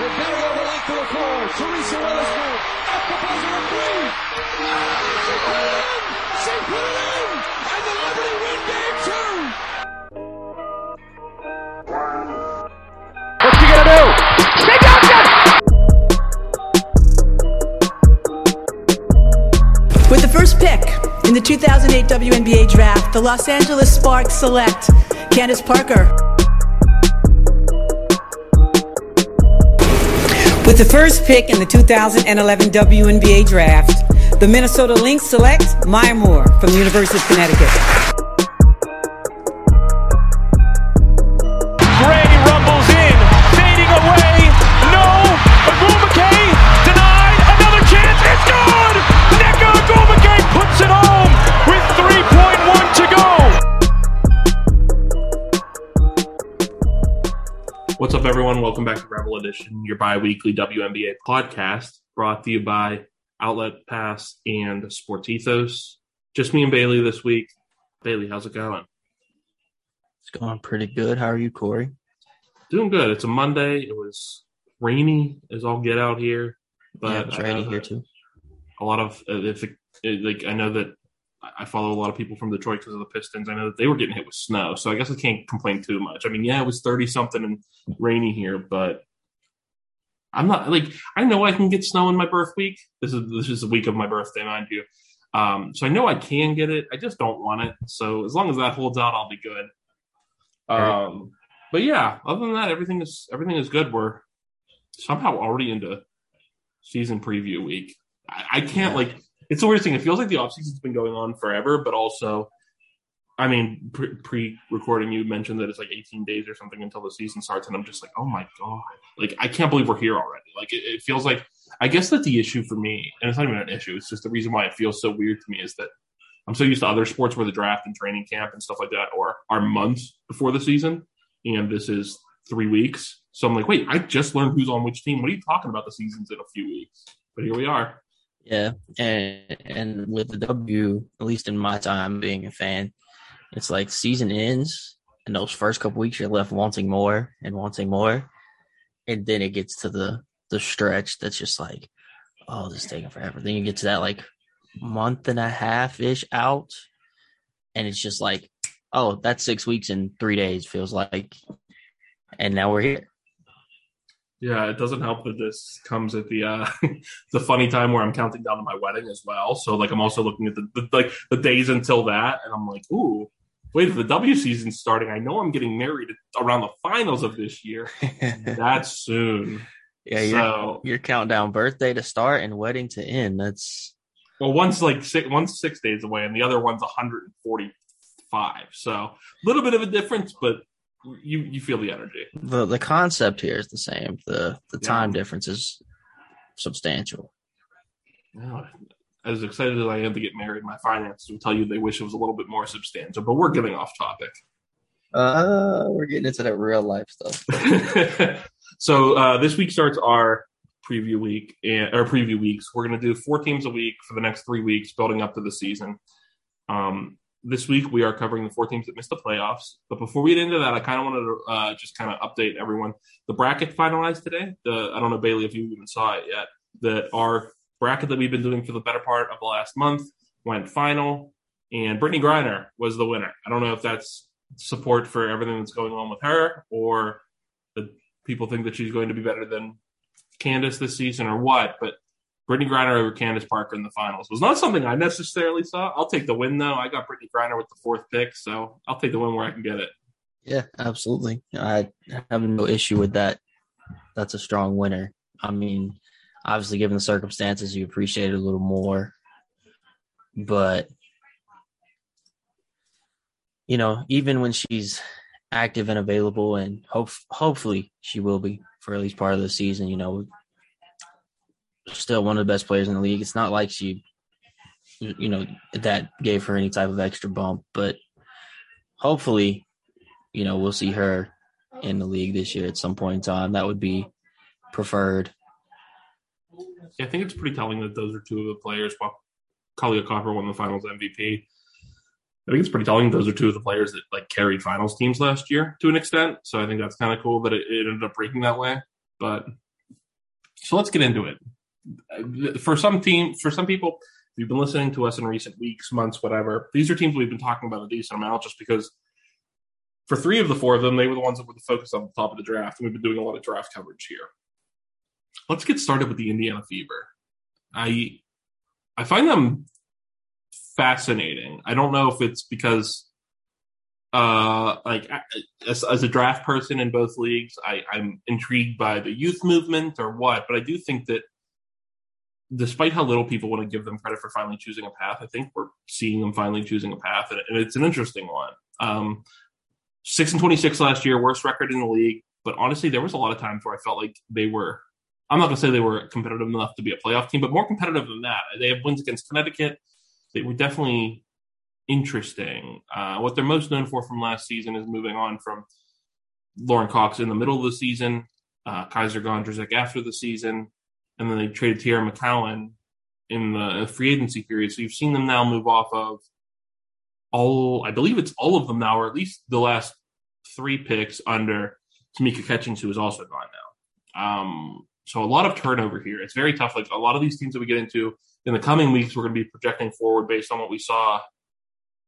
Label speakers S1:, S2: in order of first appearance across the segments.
S1: To the floor. Teresa Weatherspoon at the buzzer of three. She put it in! She put it in! And the Liberty win game two!
S2: What's she gonna do? She got it!
S3: With the first pick in the 2008 WNBA draft, the Los Angeles Sparks select Candace Parker.
S4: The first pick in the 2011 WNBA draft, the Minnesota Lynx select Maya Moore from the University of Connecticut.
S5: Edition, your bi weekly WNBA podcast brought to you by Outlet Pass and Sports Ethos. Just me and Bailey this week. Bailey, how's it going?
S6: It's going pretty good. How are you, Corey?
S5: Doing good. It's a Monday. It was rainy as all get out here, but
S6: yeah, it's rainy here too.
S5: A lot of uh, if it, it- like I know that I follow a lot of people from Detroit because of the Pistons. I know that they were getting hit with snow, so I guess I can't complain too much. I mean, yeah, it was thirty something and rainy here, but I'm not like I know I can get snow in my birth week. This is this is the week of my birthday, mind you. Um, so I know I can get it. I just don't want it. So as long as that holds out, I'll be good. Um, but yeah, other than that, everything is everything is good. We're somehow already into season preview week. I, I can't
S6: Yeah.
S5: like. It's a weird thing. It feels like the offseason's been going on forever, but also, I mean, pre- pre-recording, you mentioned that it's like 18 days or something until the season starts, and I'm just like, oh my god, like I can't believe we're here already. Like it, it feels like. I guess that the issue for me, and it's not even an issue. It's just the reason why it feels so weird to me is that I'm so used to other sports where the draft and training camp and stuff like that or are months before the season, and this is three weeks. So I'm like, wait, I just learned who's on which team. What are you talking about? The season's in a few weeks, but here we are.
S6: Yeah, and and with the W, at least in my time being a fan, it's like season ends, and those first couple weeks you're left wanting more and wanting more, and then it gets to the the stretch that's just like, oh, this is taking forever. Then you get to that like month and a half ish out, and it's just like, oh, that's six weeks and three days feels like, and now we're here.
S5: Yeah, it doesn't help that this comes at the uh the funny time where I'm counting down to my wedding as well. So like I'm also looking at the, the like the days until that, and I'm like, ooh, wait, if the W season's starting, I know I'm getting married around the finals of this year. That's soon.
S6: Yeah, you're,
S5: So-
S6: you're counting birthday to start and wedding to end. That's
S5: Well, one's like six, one's six days away, and the other one's 145. So a little bit of a difference, but you you feel the energy.
S6: the the concept here is the same. The the
S5: Yeah.
S6: time difference is substantial.
S5: Yeah. As excited as I am to get married, my finances would tell you they wish it was a little bit more substantial. But we're getting off topic.
S6: Uh, we're getting into that real life stuff.
S5: so uh, this week starts our preview week and or preview weeks. We're going to do four teams a week for the next three weeks, building up to the season. Um, this week we are covering the four teams that missed the playoffs. But before we get into that, I kind of wanted to uh, just kind of update everyone. The bracket finalized today. The I don't know Bailey if you even saw it yet. That our bracket that we've been doing for the better part of the last month went final, and Brittney Griner was the winner. I don't know if that's support for everything that's going on with her or the people think that she's going to be better than Candace this season or what, but Brittney Griner over Candace Parker in the finals was not something I necessarily saw. I'll take the win though. I got Brittney Griner with the fourth pick, so I'll take the win where I can get it.
S6: Yeah, absolutely. I have no issue with that. That's a strong winner. I mean, obviously, given the circumstances, you appreciate it a little more. But, you know, even when she's active and available, and hope, hopefully she will be for at least part of the season, you know, still one of the best players in the league. It's not like she, you know, that gave her any type of extra bump, but hopefully you know, we'll see her in the league this year at some point in time. That would be preferred.
S5: I think it's pretty telling that those are two of the players. Well, Kahleah Copper won the finals MVP. I think it's pretty telling those are two of the players that like carried finals teams last year to an extent. So I think that's kind of cool that it, it ended up breaking that way. But So let's get into it. For some team, for some people, if you've been listening to us in recent weeks, months, whatever, these are teams we've been talking about a decent amount just because for three of the four of them, they were the ones that were the focus on the top of the draft, and we've been doing a lot of draft coverage here. Let's get started with the Indiana Fever. I I find them fascinating. I don't know if it's because uh like as, as a draft person in both leagues I, i'm intrigued by the youth movement or what but i do think that despite how little people want to give them credit for finally choosing a path i think we're seeing them finally choosing a path and, and it's an interesting one um 6 and 26 last year worst record in the league but honestly there was a lot of times where i felt like they were i'm not going to say they were competitive enough to be a playoff team but more competitive than that they have wins against connecticut they were definitely interesting. Uh, what they're most known for from last season is moving on from Lauren Cox in the middle of the season, uh, Kaiser Gondrezick after the season, and then they traded Teaira McCowan in the free agency period. So you've seen them now move off of all, I believe it's all of them now, or at least the last three picks under Tamika Catchings, who is also gone now. Um, so a lot of turnover here. It's very tough. Like a lot of these teams that we get into in the coming weeks, we're going to be projecting forward based on what we saw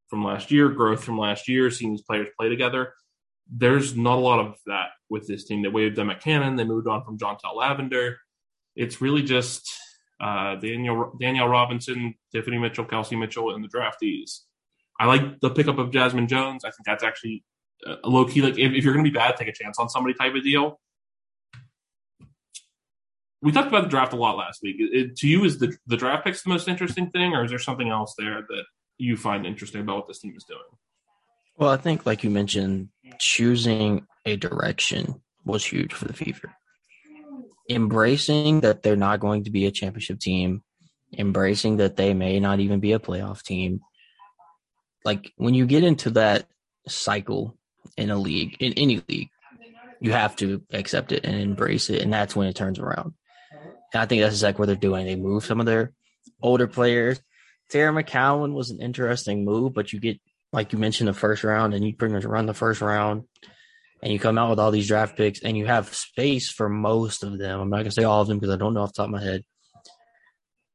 S5: from last year, growth from last year, seeing these players play together. There's not a lot of that with this team. They waived them at Cannon. They moved on from John Jantel Lavender. It's really just uh, Daniel Danielle Robinson, Tiffany Mitchell, Kelsey Mitchell, and the draftees. I like the pickup of Jasmine Jones. I think that's actually a low key. Like if, if you're going to be bad, take a chance on somebody type of deal. We talked about the draft a lot last week. It, to you, is the the draft picks the most interesting thing, or is there something else there that you find interesting about what this team is doing?
S6: Well, I think, like you mentioned, choosing a direction was huge for the Fever. Embracing that they're not going to be a championship team, embracing that they may not even be a playoff team. Like when you get into that cycle in a league, in any league, you have to accept it and embrace it. And that's when it turns around. And I think that's exactly what they're doing. They move some of their older players Teaira McCowan was an interesting move, but you get like you mentioned the first round, and you pretty much run the first round, and you come out with all these draft picks, and you have space for most of them. I'm not gonna say all of them because I don't know off the top of my head.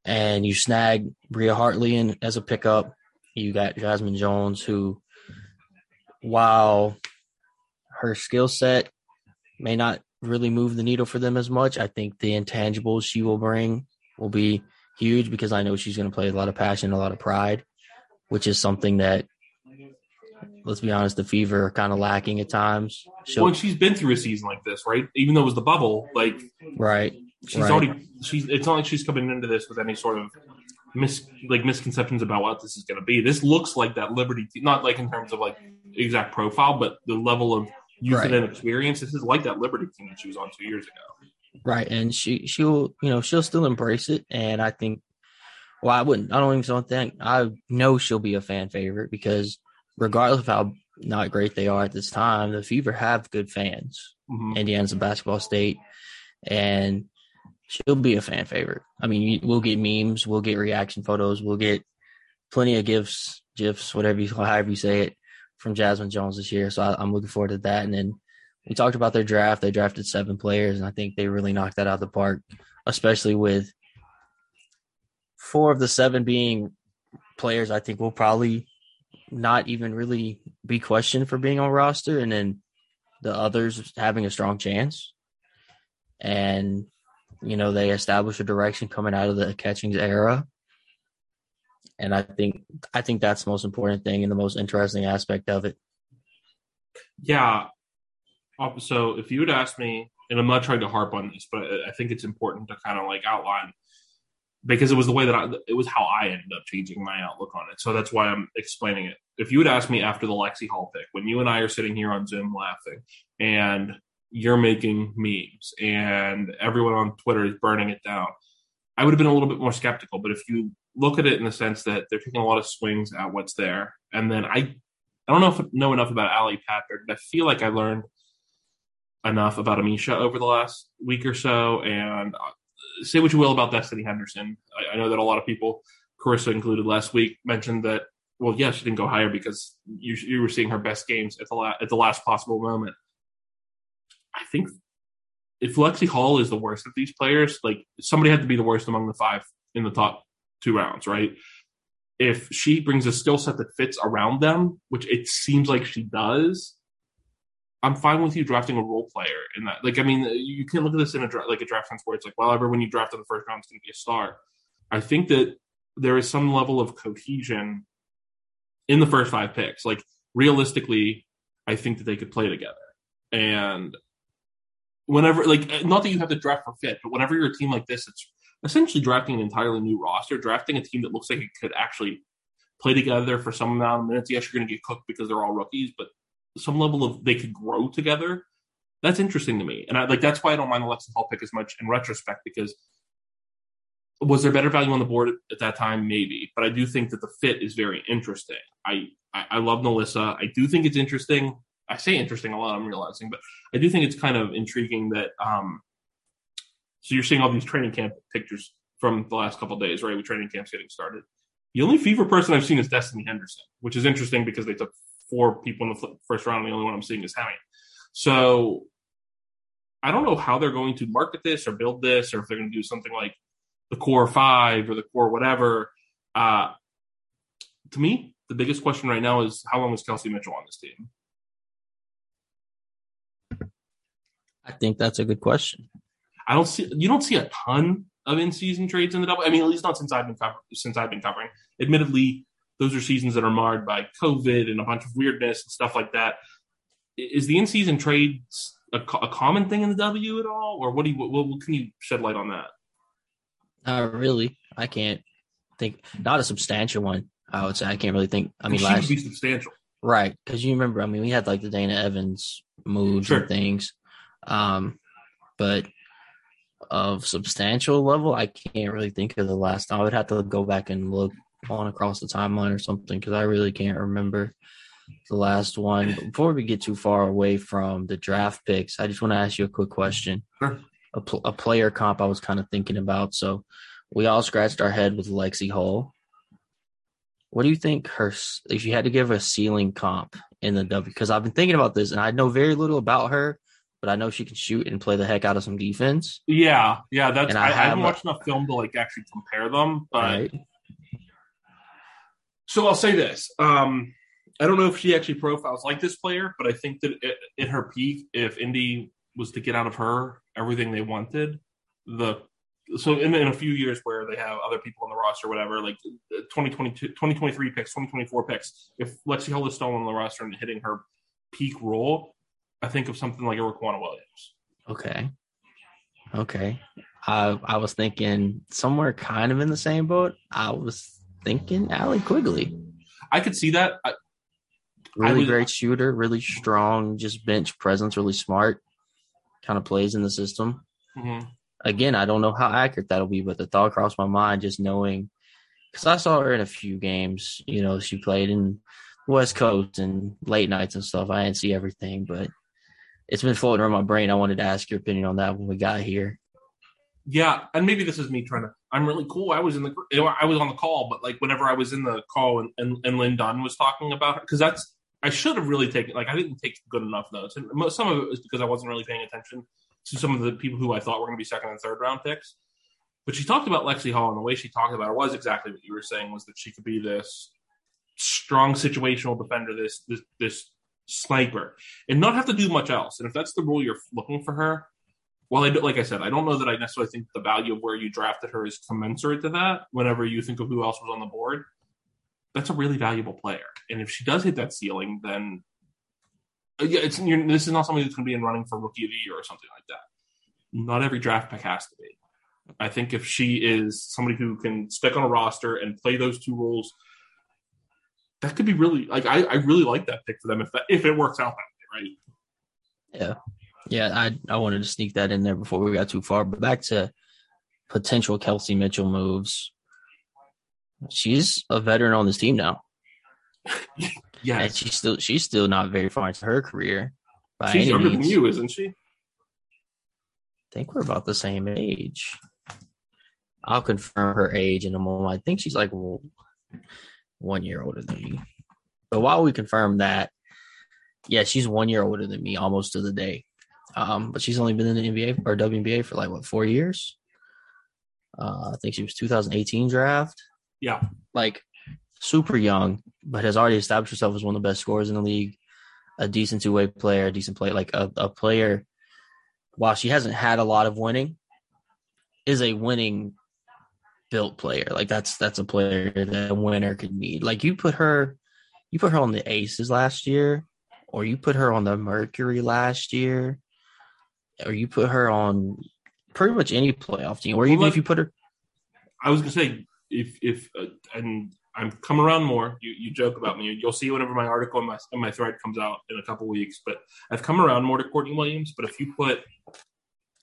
S6: And you snag Bria Hartley in as a pickup. You got Jasmine Jones, who, while her skill set may not really move the needle for them as much, I think the intangibles she will bring will be huge because I know she's going to play a lot of passion, a lot of pride, which is something that, let's be honest, the Fever are kind of lacking at times.
S5: She'll, well, she's been through a season like this, right? Even though it was the bubble, like
S6: right,
S5: she's
S6: right.
S5: already she's. It's not like she's coming into this with any sort of mis like misconceptions about what this is going to be. This looks like that Liberty, not like in terms of like exact profile, but the level of youth right. and experience. This is like that Liberty team that she was on two years ago.
S6: Right, and she she'll you know she'll still embrace it, and I think. Well, I wouldn't. I don't even so think. I know she'll be a fan favorite because regardless of how not great they are at this time, the Fever have good fans. Mm-hmm. Indiana's a basketball state, and she'll be a fan favorite. I mean, we'll get memes, we'll get reaction photos, we'll get plenty of gifs, gifs, whatever you, however you say it, from Jasmine Jones this year. So I, am looking forward to that. And then we talked about their draft. They drafted seven players, and I think they really knocked that out of the park, especially with four of the seven being players I think will probably not even really be questioned for being on roster, and then the others having a strong chance. And you know they established a direction coming out of the Catchings era, and I think I think that's the most important thing and the most interesting aspect of it.
S5: Yeah, so if you would ask me, and I'm not trying to harp on this, but I think it's important to kind of like outline because it was the way that I, it was how I ended up changing my outlook on it. So that's why I'm explaining it. If you would ask me after the Lexie Hull pick, when you and I are sitting here on Zoom laughing and you're making memes and everyone on Twitter is burning it down, I would have been a little bit more skeptical. But if you look at it in the sense that they're taking a lot of swings at what's there, and then I, I don't know if know enough about Ali Patrick, but I feel like I learned enough about Amisha over the last week or so. And uh, say what you will about Destanni Henderson. I, I know that a lot of people, Carissa included last week, mentioned that, well, yeah, she didn't go higher because you, you were seeing her best games at the, la- at the last possible moment. I think if Lexie Hull is the worst of these players, like somebody had to be the worst among the five in the top two rounds, right? If she brings a skill set that fits around them, which it seems like she does, I'm fine with you drafting a role player in that. Like, I mean, you can look at this in a dra- like a draft sense where it's like, well, everyone you draft in the first round is going to be a star. I think that there is some level of cohesion in the first five picks. Like, realistically, I think that they could play together. And whenever, like, not that you have to draft for fit, but whenever you're a team like this, it's essentially drafting an entirely new roster, drafting a team that looks like it could actually play together for some amount of minutes. Yes, you're going to get cooked because they're all rookies, but some level of they could grow together. That's interesting to me, and I like that's why I don't mind the Lexie Hull pick as much in retrospect because was there better value on the board at that time? Maybe, but I do think that the fit is very interesting. I I, I love NaLyssa. I do think it's interesting. I say interesting a lot. I'm realizing, but I do think it's kind of intriguing that. um So you're seeing all these training camp pictures from the last couple days, right? With training camps getting started. The only fever person I've seen is Destanni Henderson, which is interesting because they took four people in the first round. And the only one I'm seeing is Hemi. So I don't know how they're going to market this or build this, or if they're going to do something like the core five or the core whatever. Uh, to me, the biggest question right now is how long is Kelsey Mitchell on this team?
S6: I think that's a good question.
S5: I don't see you don't see a ton of in season trades in the double. I mean, at least not since I've been covering, since I've been covering. Admittedly, those are seasons that are marred by COVID and a bunch of weirdness and stuff like that. Is the in season trades a, a, common thing in the W at all, or what do you what, what, can you shed light on that?
S6: Not really. I can't think. Not a substantial one. I would say I can't really think. I mean,
S5: last be substantial,
S6: right? Because you remember, I mean, we had like the Dana Evans moves sure. and things, um, but of substantial level, I can't really think of the last. I would have to go back and look on across the timeline or something because I really can't remember the last one. But before we get too far away from the draft picks, I just want to ask you a quick question.
S5: Sure.
S6: A, pl- a player comp I was kind of thinking about. So we all scratched our head with Lexie Hull. What do you think her if you had to give her a ceiling comp in the W? Because I've been thinking about this and I know very little about her, but I know she can shoot and play the heck out of some defense.
S5: Yeah, yeah, that's. I, I, haven't watched enough film to like actually compare them, but right. So I'll say this. Um, I don't know if she actually profiles like this player, but I think that at her peak, if Indy was to get out of her everything they wanted, the so in, in a few years where they have other people on the roster, whatever, like 2022, 2023 picks, 2024 picks, if Lexie Hull is still on the roster and hitting her peak role, I think of something like a Riquna Williams.
S6: Okay. Okay. I I was thinking somewhere kind of in the same boat. I was thinking Allie Quigley.
S5: I could see that. I,
S6: really great shooter, really strong, just bench presence, really smart. Kind of plays in the system.
S5: Mm-hmm.
S6: Again, I don't know how accurate that'll be, but the thought crossed my mind just knowing because I saw her in a few games. You know, she played in West Coast and late nights and stuff. I didn't see everything, but it's been floating around my brain. I wanted to ask your opinion on that when we got here.
S5: Yeah, and maybe this is me trying to. I'm really cool. I was in the. I was on the call, but like whenever I was in the call and and, and Lin Dunn was talking about her because that's I should have really taken like I didn't take good enough notes, and some of it was because I wasn't really paying attention to some of the people who I thought were going to be second and third round picks. But she talked about Lexie Hull, and the way she talked about her was exactly what you were saying was that she could be this strong situational defender, this this this sniper, and not have to do much else. And if that's the role you're looking for her, well, I, like I said, I don't know that I necessarily think the value of where you drafted her is commensurate to that. Whenever you think of who else was on the board, that's a really valuable player. And if she does hit that ceiling, then uh, yeah, it's this is not somebody that's going to be in running for rookie of the year or something like that. Not every draft pick has to be. I think if she is somebody who can stick on a roster and play those two roles, that could be really like I, I really like that pick for them if that if it works out that way, right?
S6: Yeah. Yeah, I I wanted to sneak that in there before we got too far. But back to potential Kelsey Mitchell moves. She's a veteran on this team now.
S5: yeah,
S6: and she's still she's still not very far into her career.
S5: she's younger means. than you, isn't she?
S6: I think we're about the same age. I'll confirm her age in a moment. I think she's like one year older than me. But while we confirm that, yeah, she's one year older than me, almost to the day. Um, but she's only been in the NBA or WNBA for like what four years. Uh, I think she was 2018 draft.
S5: Yeah.
S6: Like super young, but has already established herself as one of the best scorers in the league. A decent two way player, a decent player, like a, a player. While she hasn't had a lot of winning, is a winning built player. Like that's that's a player that a winner could need. Like you put her, you put her on the Aces last year, or you put her on the Mercury last year, or you put her on pretty much any playoff team, or
S5: Well,
S6: even if you put her.
S5: I was gonna say if if uh, and I'm come around more. You you joke about me. You'll see whenever my article and my in my thread comes out in a couple weeks. But I've come around more to Courtney Williams. But if you put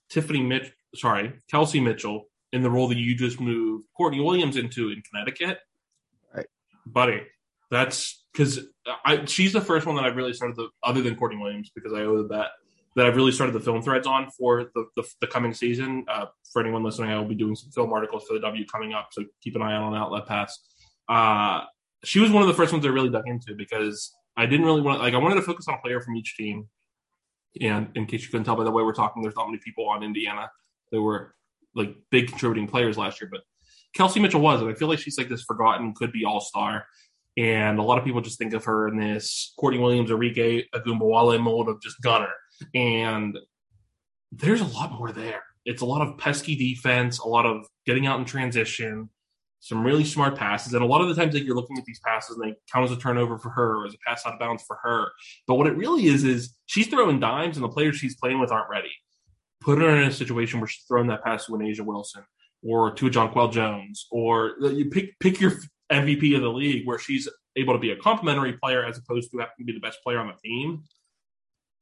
S5: Tiffany Mitch, sorry, Kelsey Mitchell in the role that you just moved Courtney Williams into in Connecticut,
S6: Right.
S5: buddy, that's because I she's the first one that I've really started the other than Courtney Williams because I owe the that that I've really started the film threads on for the the, the coming season. Uh, for anyone listening, I will be doing some film articles for the W coming up, so keep an eye out on Outlet Pass. Uh, she was one of the first ones I really dug into because I didn't really want like I wanted to focus on a player from each team. And in case you couldn't tell by the way we're talking, there's not many people on Indiana that were like big contributing players last year, but Kelsey Mitchell was, and I feel like she's like this forgotten, could be all star. And a lot of people just think of her in this Courtney Williams, Arike Ogunbowale mold of just gunner. And there's a lot more there. It's a lot of pesky defense, a lot of getting out in transition, some really smart passes. And a lot of the times that you're looking at these passes and they count as a turnover for her or as a pass out of bounds for her. But what it really is, is she's throwing dimes and the players she's playing with aren't ready. Put her in a situation where she's throwing that pass to an A'ja Wilson or to a Jonquel Jones, or you pick pick your MVP of the league where she's able to be a complementary player as opposed to having to be the best player on the team.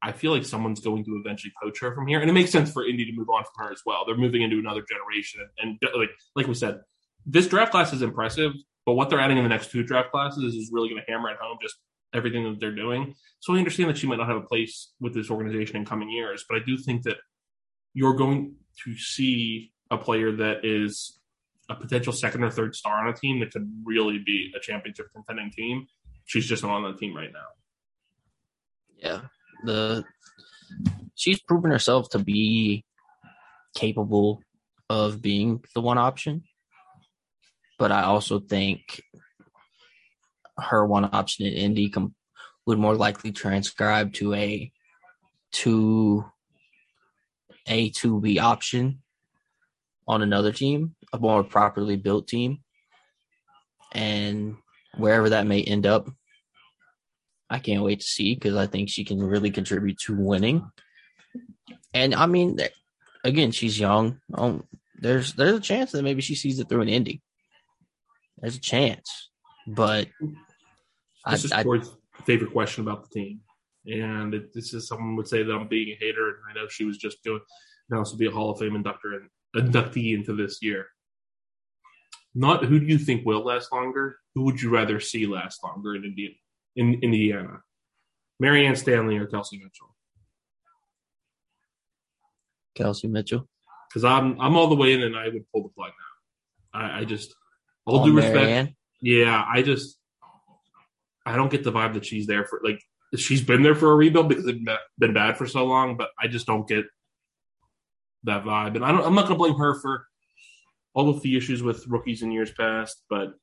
S5: I feel like someone's going to eventually poach her from here, and it makes sense for Indy to move on from her as well. They're moving into another generation, and, and like like we said, this draft class is impressive, but what they're adding in the next two draft classes is really going to hammer at home just everything that they're doing. So I understand that she might not have a place with this organization in coming years, but I do think that you're going to see a player that is a potential second or third star on a team that could really be a championship contending team. She's just not on the team right now.
S6: Yeah, the she's proven herself to be capable of being the one option, but I also think her one option in Indy com- would more likely transcribe to a two a two B option on another team, a more properly built team, and wherever that may end up, I can't wait to see because I think she can really contribute to winning. And I mean, again, she's young. Um, there's there's a chance that maybe she sees it through an Indy. There's a chance, but I,
S5: This is
S6: I,
S5: Corey's favorite question about the team. And it, this is someone would say that I'm being a hater, and I know she was just doing now also be a Hall of Fame inductor and inductee into this year. Not who do you think will last longer? Who would you rather see last longer in Indiana? In Indiana, Marianne Stanley or Kelsey Mitchell?
S6: Kelsey Mitchell.
S5: Because I'm I'm all the way in, and I would pull the plug now. I, I just all
S6: on
S5: due respect. Yeah, I just I don't get the vibe that she's there for like she's been there for a rebuild because it's been- bad for so long, but I just don't get that vibe. And I don't I'm not gonna blame her for all of the issues with rookies in years past, but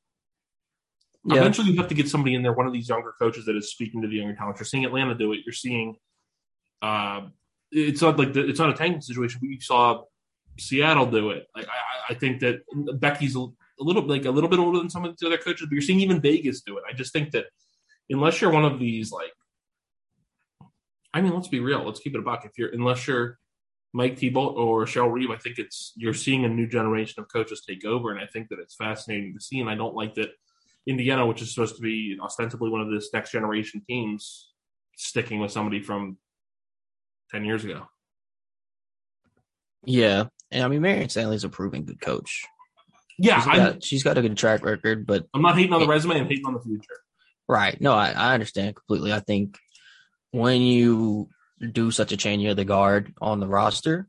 S6: Yeah,
S5: eventually you have to get somebody in there, one of these younger coaches that is speaking to the younger talent. You're seeing Atlanta do it. You're seeing uh it's not like the, it's not a tanking situation, but you saw Seattle do it. Like I, I think that Becky's a little like a little bit older than some of the other coaches, but you're seeing even Vegas do it. I just think that unless you're one of these like, I mean, let's be real. Let's keep it a buck. If you're unless you're Mike Thibault or Cheryl Reeve, I think it's you're seeing a new generation of coaches take over, and I think that it's fascinating to see. And I don't like that Indiana, which is supposed to be ostensibly one of this next generation teams, sticking with somebody from ten years ago.
S6: yeah. And I mean, Marianne Stanley's a proven good coach.
S5: Yeah,
S6: She's got, she's got a good track record, but
S5: I'm not hating on the resume. I'm hating on the future.
S6: Right. No, I, I understand completely. I think when you do such a change of the guard on the roster,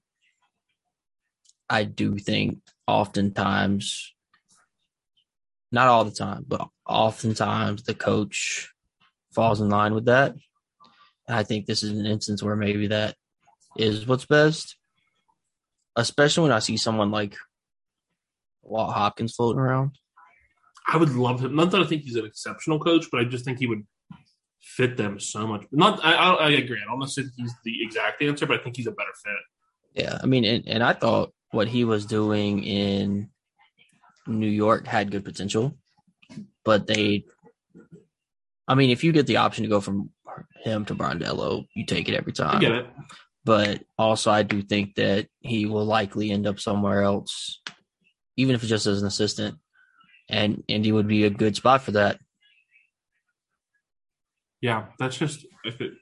S6: I do think oftentimes, not all the time, but oftentimes the coach falls in line with that. I think this is an instance where maybe that is what's best. Especially when I see someone like Walt Hopkins floating around.
S5: I would love him. Not that I think he's an exceptional coach, but I just think he would fit them so much. Not, I, I, I agree. I don't necessarily think he's the exact answer, but I think he's a better fit.
S6: Yeah, I mean, and, and I thought what he was doing in New York had good potential, but they, I mean, if you get the option to go from him to Brondello, you take it every time.
S5: I get it.
S6: But also, I do think that he will likely end up somewhere else, even if it's just as an assistant, and Indy would be a good spot for that.
S5: Yeah, that's just if it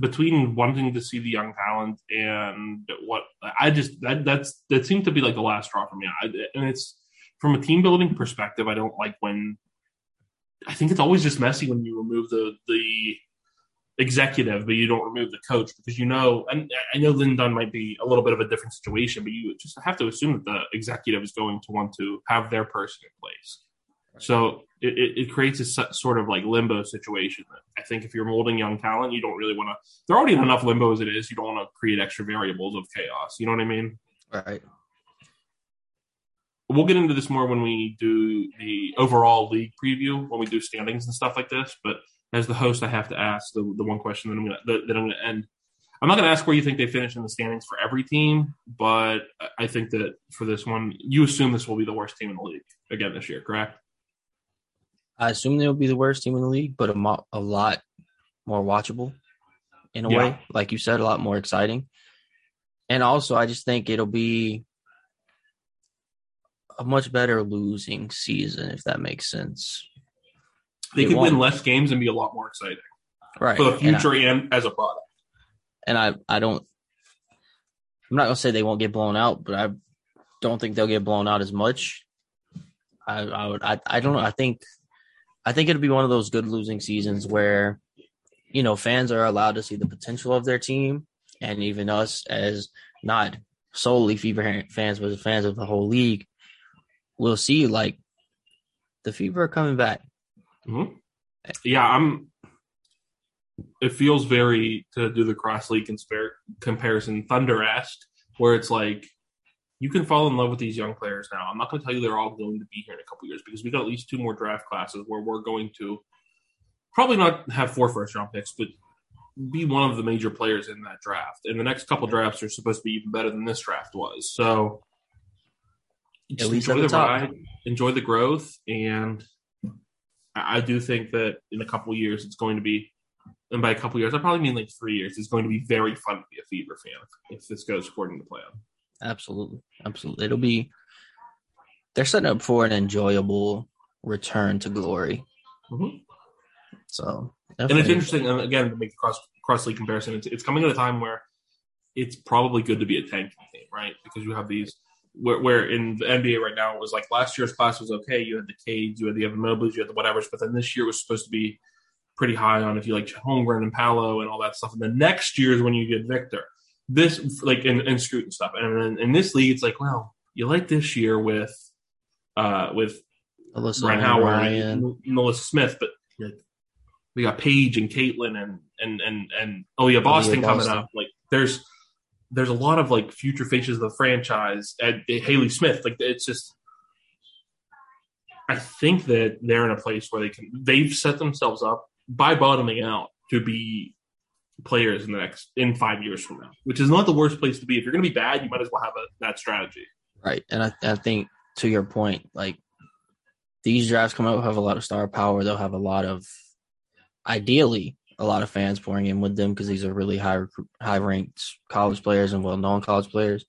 S5: between wanting to see the young talent and what I just that that's that seemed to be like the last straw for me. I, and it's from a team building perspective. I don't like when I think it's always just messy when you remove the the executive, but you don't remove the coach because you know. And I know Lin Dunn might be a little bit of a different situation, but you just have to assume that the executive is going to want to have their person in place. So it, it, creates a sort of like limbo situation. I think if you're molding young talent, you don't really want to. They're already in enough limbo as it is. You don't want to create extra variables of chaos. You know what I mean?
S6: Right.
S5: We'll get into this more when we do the overall league preview, when we do standings and stuff like this. But as the host, I have to ask the, the one question that I'm going to that I'm to end. I'm not going to ask where you think they finish in the standings for every team, but I think that for this one, you assume this will be the worst team in the league again this year, correct?
S6: I assume they'll be the worst team in the league, but a, mo- a lot more watchable in a
S5: Yeah.
S6: way. Like you said, a lot more exciting. And also, I just think it'll be a much better losing season, if that makes sense.
S5: They
S6: They
S5: could win less games and be a lot more exciting
S6: Right.
S5: for the
S6: And I-
S5: future and, as a product.
S6: and I, I don't I'm not gonna say they won't get blown out, but I don't think they'll get blown out as much. I I would I, I don't know. I think I think it'll be one of those good losing seasons where, you know, fans are allowed to see the potential of their team and even us as not solely Fever fans, but as fans of the whole league, we'll see like the Fever are coming back.
S5: Mhm. Yeah, I'm. It feels very to do the cross league conspar- comparison Thunder esque, where it's like you can fall in love with these young players now. I'm not going to tell you they're all going to be here in a couple years because we got at least two more draft classes where we're going to probably not have four first round picks, but be one of the major players in that draft. And the next couple drafts are supposed to be even better than this draft was. So just
S6: least
S5: enjoy
S6: the
S5: the ride, enjoy the growth, and I I do think that in a couple years it's going to be, and by a couple years I probably mean like three years. It's going to be very fun to be a Fever fan if this goes according to plan.
S6: Absolutely. Absolutely. It'll be they're setting up for an enjoyable return to glory.
S5: Mhm.
S6: So
S5: And it's interesting, and again, to make the cross cross league comparison, it's, it's coming at a time where it's probably good to be a tanking team, right? Because you have these where, where in the NBA right now it was like last year's class was okay. You had the Cades, you had the Evan Mobley's, you had the whatevers, but then this year was supposed to be pretty high on if you like Holmgren and Paolo and all that stuff. And the next year is when you get Victor. This like and, and Scoot and stuff. And then in this league, it's like, well, you like this year with uh with
S6: Alyssa and
S5: Howard
S6: Ryan.
S5: and Melissa Smith, but like, we got Paige and Caitlin and and and and oh yeah, Boston coming
S6: Boston.
S5: up. Like there's there's a lot of like future faces of the franchise. at Haley Smith, like it's just. I think that they're in a place where they can. They've set themselves up by bottoming out to be players in the next in five years from now, which is not the worst place to be. If you're going to be bad, you might as well have a, that strategy.
S6: Right. And I, I think to your point, like these drafts come out have a lot of star power. They'll have a lot of ideally a lot of fans pouring in with them because these are really high high ranked college players and well known college players.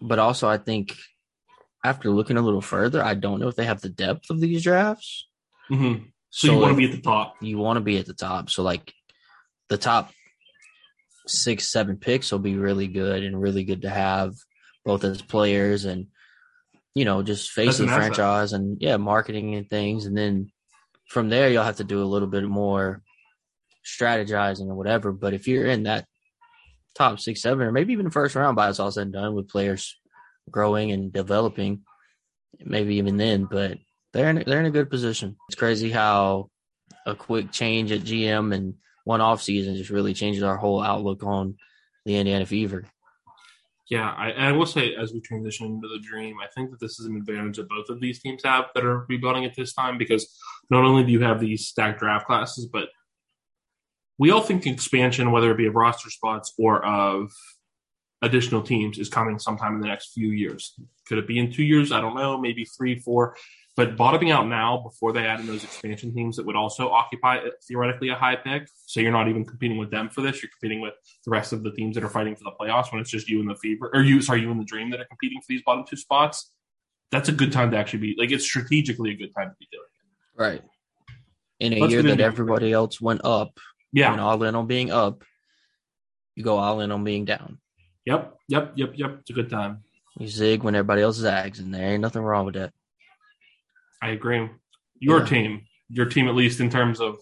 S6: But also I think after looking a little further, I don't know if they have the depth of these drafts.
S5: Mm-hmm. So, you want to be at the top.
S6: you want to be at the top. So like the top six, seven picks will be really good and really good to have both as players and you know just face
S5: That's
S6: of
S5: an
S6: the franchise and yeah, marketing and things. And then from there you'll have to do a little bit more strategizing or whatever. But if you're in that top six, seven, or maybe even the first round by it's all said and done with players growing and developing, maybe even then, but they're in, they're in a good position. It's crazy how a quick change at GM and one off season just really changes our whole outlook on the Indiana Fever.
S5: Yeah, I, I will say as we transition into the dream, I think that this is an advantage that both of these teams have that are rebuilding at this time because not only do you have these stacked draft classes, but we all think expansion, whether it be of roster spots or of additional teams, is coming sometime in the next few years. Could it be in two years? I don't know, maybe three, four. But bottoming out now before they add in those expansion teams that would also occupy theoretically a high pick. So you're not even competing with them for this. You're competing with the rest of the teams that are fighting for the playoffs when it's just you and the fever or you, sorry, you and the dream that are competing for these bottom two spots. That's a good time to actually be like it's strategically a good time to be doing it.
S6: Right. In a
S5: Let's
S6: year that everybody else went up,
S5: Yeah.
S6: went all in on being up, you go all in on being down.
S5: Yep. Yep. Yep. Yep. It's a good time.
S6: You zig when everybody else zags, and there ain't nothing wrong with that.
S5: I agree. Your
S6: Yeah.
S5: team, your team, at least in terms of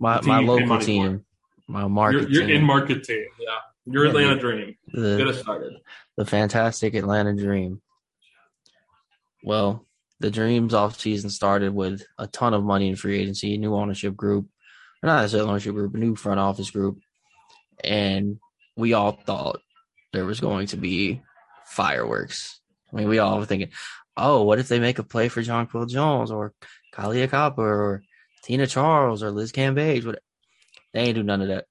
S6: My
S5: The
S6: my local team, my
S5: your,
S6: market
S5: your
S6: team,
S5: in market team. Yeah. Your
S6: Yeah,
S5: Atlanta
S6: dude.
S5: dream. Get
S6: the,
S5: us started.
S6: the fantastic Atlanta Dream. Well, the Dreams off season started with a ton of money in free agency, new ownership group, or not necessarily ownership group, a new front office group, and we all thought there was going to be fireworks. I mean, we all were thinking, oh, what if they make a play for Jonquel Jones or Kahleah Copper or Tina Charles or Liz Cambage? What? They ain't do none of that.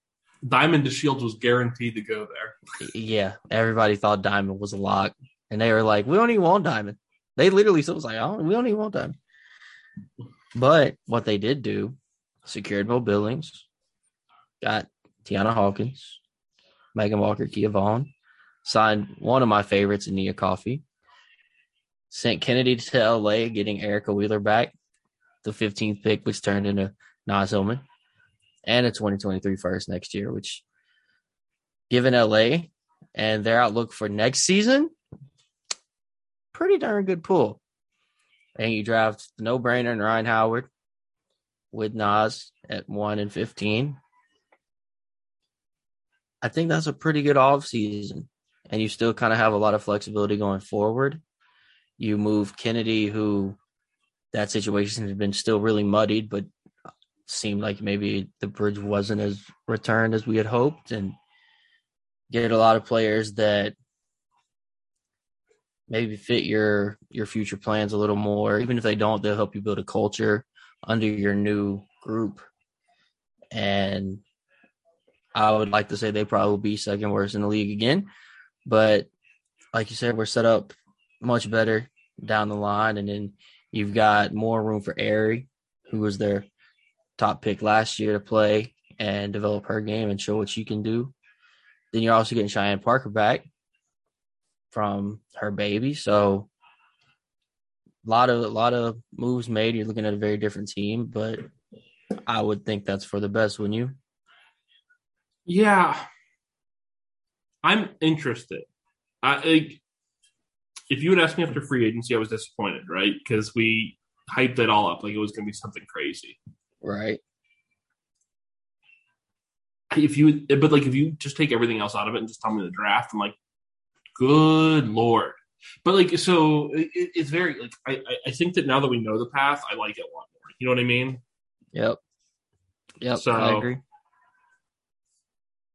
S5: Diamond DeShields was guaranteed to go there.
S6: Yeah, everybody thought Diamond was a lock, and they were like, "We don't even want Diamond." They literally still was like, "Oh, we don't even want Diamond." But what they did do, secured Mo Billings, got Tianna Hawkins, Megan Walker, Kia Vaughn, signed one of my favorites, Nia Coffey, sent Chennedy to LA, getting Erica Wheeler back, the 15th pick, which turned into Naz Hillmon, and a 2023 first next year, which given LA and their outlook for next season, pretty darn good pool. And you draft no brainer and Rhyne Howard with Naz at one and fifteen. I think that's a pretty good off season. And you still kind of have a lot of flexibility going forward. You move Chennedy, who that situation has been still really muddied, but seemed like maybe the bridge wasn't as returned as we had hoped, and get a lot of players that maybe fit your your future plans a little more. Even if they don't, they'll help you build a culture under your new group. And I would like to say they probably will be second worst in the league again. But like you said, we're set up much better down the line. And then you've got more room for Aari, who was their top pick last year to play and develop her game and show what she can do. Then you're also getting Cheyenne Parker back from her baby. So a lot of a lot of moves made. You're looking at a very different team, but I would think that's for the best, wouldn't you?
S5: Yeah, I'm interested. I if you had asked me after free agency, I was disappointed, right? Because we hyped it all up like it was going to be something crazy.
S6: Right.
S5: If you, but like if you just take everything else out of it and just tell me the draft, I'm like, good lord. But like, so it, it's very like I I- think that now that we know the path, I like it a lot more. You know what I mean?
S6: Yep. Yep.
S5: So-
S6: I agree.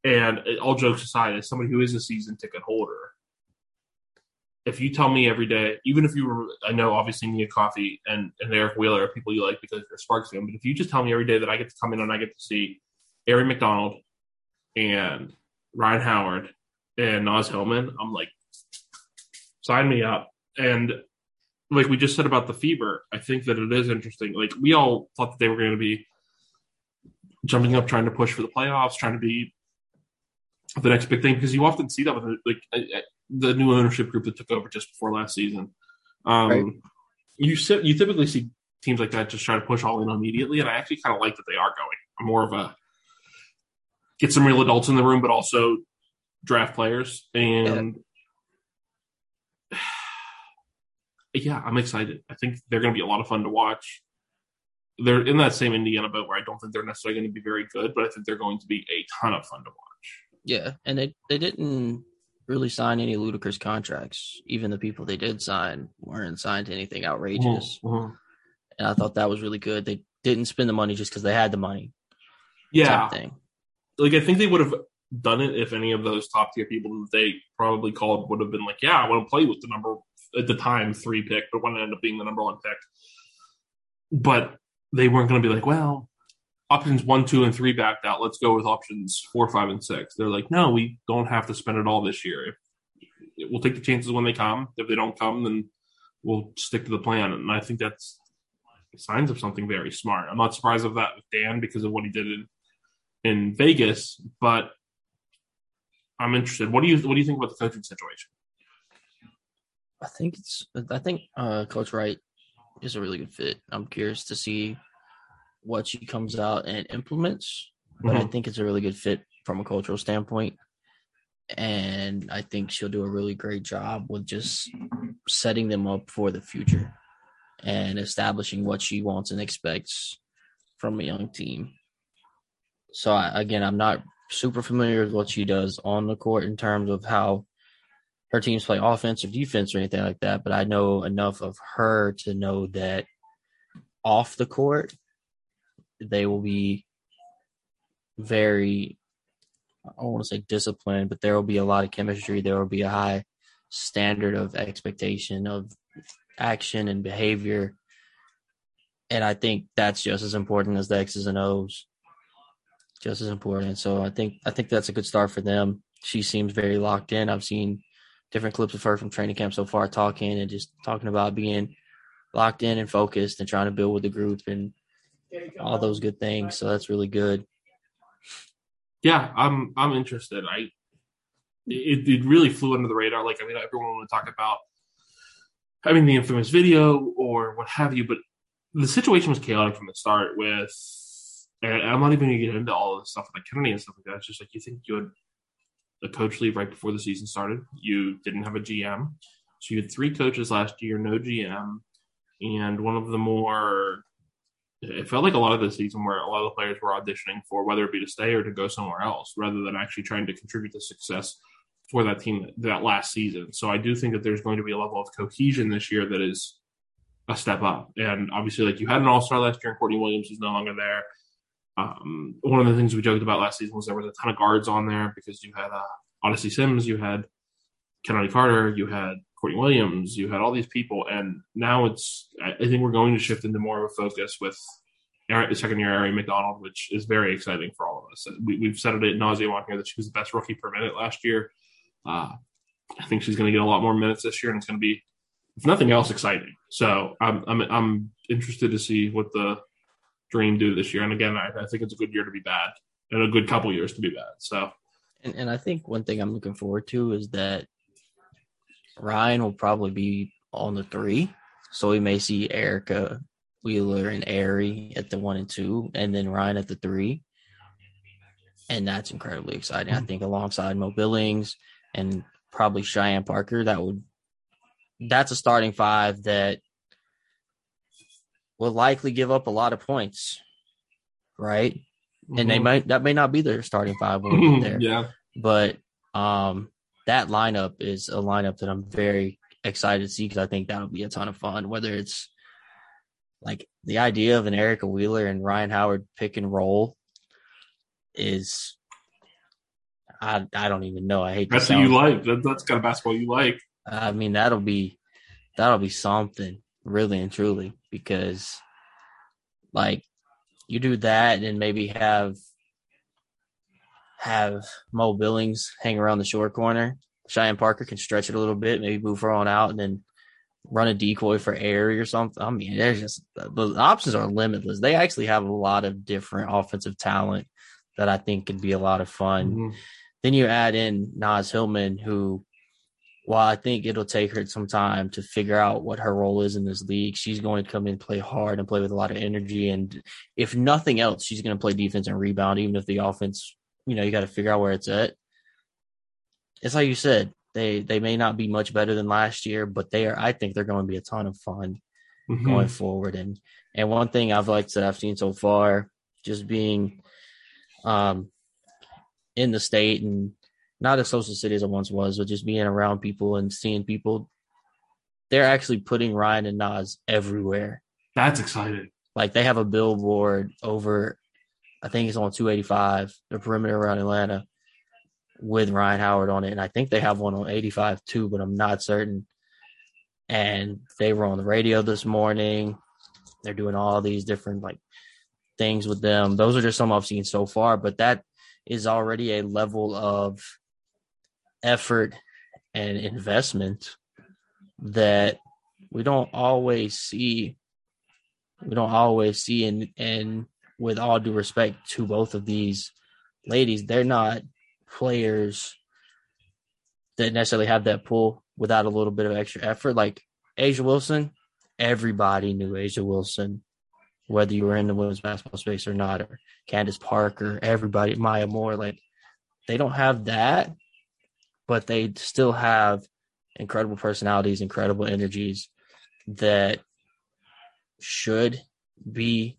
S5: And uh, all jokes aside, as somebody who is a season ticket holder, if you tell me every day, even if you were, I know obviously Nia Coffey and, and Eric Wheeler are people you like because a Sparks fan, but if you just tell me every day that I get to come in and I get to see Aari McDonald and Rhyne Howard and Naz Hillmon, I'm like, sign me up. And like we just said about the fever, I think that it is interesting. Like we all thought that they were going to be jumping up, trying to push for the playoffs, trying to be the next big thing because you often see that with like the new ownership group that took over just before last season. Um,
S6: Right.
S5: You you typically see teams like that just try to push all in immediately, and I actually kind of like that they are going. I'm more of a get some real adults in the room, but also draft players and. Yeah, I'm excited. I think they're going to be a lot of fun to watch. They're in that same Indiana boat where I don't think they're necessarily going to be very good, but I think they're going to be a ton of fun to watch.
S6: Yeah, and they they didn't really sign any ludicrous contracts. Even the people they did sign weren't signed to anything outrageous.
S5: Mhm.
S6: And I thought that was really good. They didn't spend the money just because they had the money.
S5: Yeah, like I think they would have done it if any of those top tier people that they probably called would have been like, yeah, I want to play with the number at the time three pick, but when it ended up being the number one pick. But they weren't going to be like, well, options one, two, and three backed out. Let's go with options four, five, and six. They're like, no, we don't have to spend it all this year. We'll take the chances when they come. If they don't come, then we'll stick to the plan. And I think that's signs of something very smart. I'm not surprised of that with Dan because of what he did in in Vegas, but I'm interested. What do you what do you think about the coaching situation?
S6: I think it's I think uh, Coach Wright is a really good fit. I'm curious to see what she comes out and implements, but mm-hmm. I think it's a really good fit from a cultural standpoint. And I think she'll do a really great job with just setting them up for the future and establishing what she wants and expects from a young team. So I, again, I'm not super familiar with what she does on the court in terms of how her teams play offense or defense or anything like that, but I know enough of her to know that off the court, they will be very, I don't want to say disciplined, but there will be a lot of chemistry. There will be a high standard of expectation of action and behavior. And I think that's just as important as the X's and O's. Just as important. So I think I think that's a good start for them. She seems very locked in. I've seen different clips of her from training camp so far talking and just talking about being locked in and focused and trying to build with the group and all those good things. So that's really good.
S5: Yeah, I'm I'm interested. I it, it really flew under the radar. Like I mean, everyone would talk about having the infamous video or what have you, but the situation was chaotic from the start. With and I'm not even going to get into all the stuff like Chennedy and stuff like that. It's just like you think you had a coach leave right before the season started. You didn't have a GM. So you had three coaches last year, no GM. And one of the more, it felt like a lot of the season where a lot of the players were auditioning for whether it be to stay or to go somewhere else rather than actually trying to contribute to success for that team that last season. So I do think that there's going to be a level of cohesion this year that is a step up. And obviously, like you had an all star last year, and Courtney Williams is no longer there. Um, one of the things we joked about last season was there was a ton of guards on there because you had uh, Odyssey Sims, you had Chennedy Carter, you had Courtney Williams, you had all these people, and now it's I think we're going to shift into more of a focus with second year Aari McDonald, which is very exciting for all of us. We, have said it at nauseum on here that she was the best rookie per minute last year. Uh, I think she's going to get a lot more minutes this year, and it's going to be, if nothing else, exciting. So I'm I'm I'm interested to see what the Dream do this year. And again, I, I think it's a good year to be bad, and a good couple years to be bad. So,
S6: and, and I think one thing I'm looking forward to is that Rhyne will probably be on the three, so we may see Erica Wheeler and Aari at the one and two, and then Rhyne at the three. And that's incredibly exciting. I think alongside Mo Billings and probably Cheyenne Parker, that would that's a starting five that will likely give up a lot of points, right? Mm-hmm. And they mm-hmm. might that may not be their starting five when we get there.
S5: yeah.
S6: But um that lineup is a lineup that I'm very excited to see because I think that'll be a ton of fun. Whether it's like the idea of an Erica Wheeler and Rhyne Howard pick and roll is I I don't even know. I hate
S5: that's what you like. That, that's kind of basketball you like.
S6: I mean that'll be that'll be something really and truly because like you do that and maybe have have Mo Billings hang around the short corner. Cheyenne Parker can stretch it a little bit, maybe move her on out and then run a decoy for Aari or something. I mean, there's just the options are limitless. They actually have a lot of different offensive talent that I think could be a lot of fun. Mm-hmm. Then you add in Naz Hillmon, who while I think it'll take her some time to figure out what her role is in this league, she's going to come in, play hard, and play with a lot of energy. And if nothing else, she's going to play defense and rebound, even if the offense, you know, you got to figure out where it's at. It's like you said, they they may not be much better than last year, but they are. I think they're going to be a ton of fun mm-hmm. going forward. And and one thing I've liked that I've seen so far, just being um in the state and not as social city as it once was, but just being around people and seeing people. They're actually putting Rhyne and Naz everywhere.
S5: That's exciting.
S6: Like they have a billboard over, I think it's on 285, the perimeter around Atlanta, with Rhyne Howard on it. And I think they have one on 85 too, but I'm not certain. And they were on the radio this morning. They're doing all these different like things with them. Those are just some I've seen so far, but that is already a level of effort and investment that we don't always see. We don't always see, and and with all due respect to both of these ladies, they're not players that necessarily have that pull without a little bit of extra effort. Like A'ja Wilson, everybody knew A'ja Wilson, whether you were in the women's basketball space or not, or Candace Parker, everybody, Maya Moore. Like they don't have that, but they still have incredible personalities, incredible energies that should be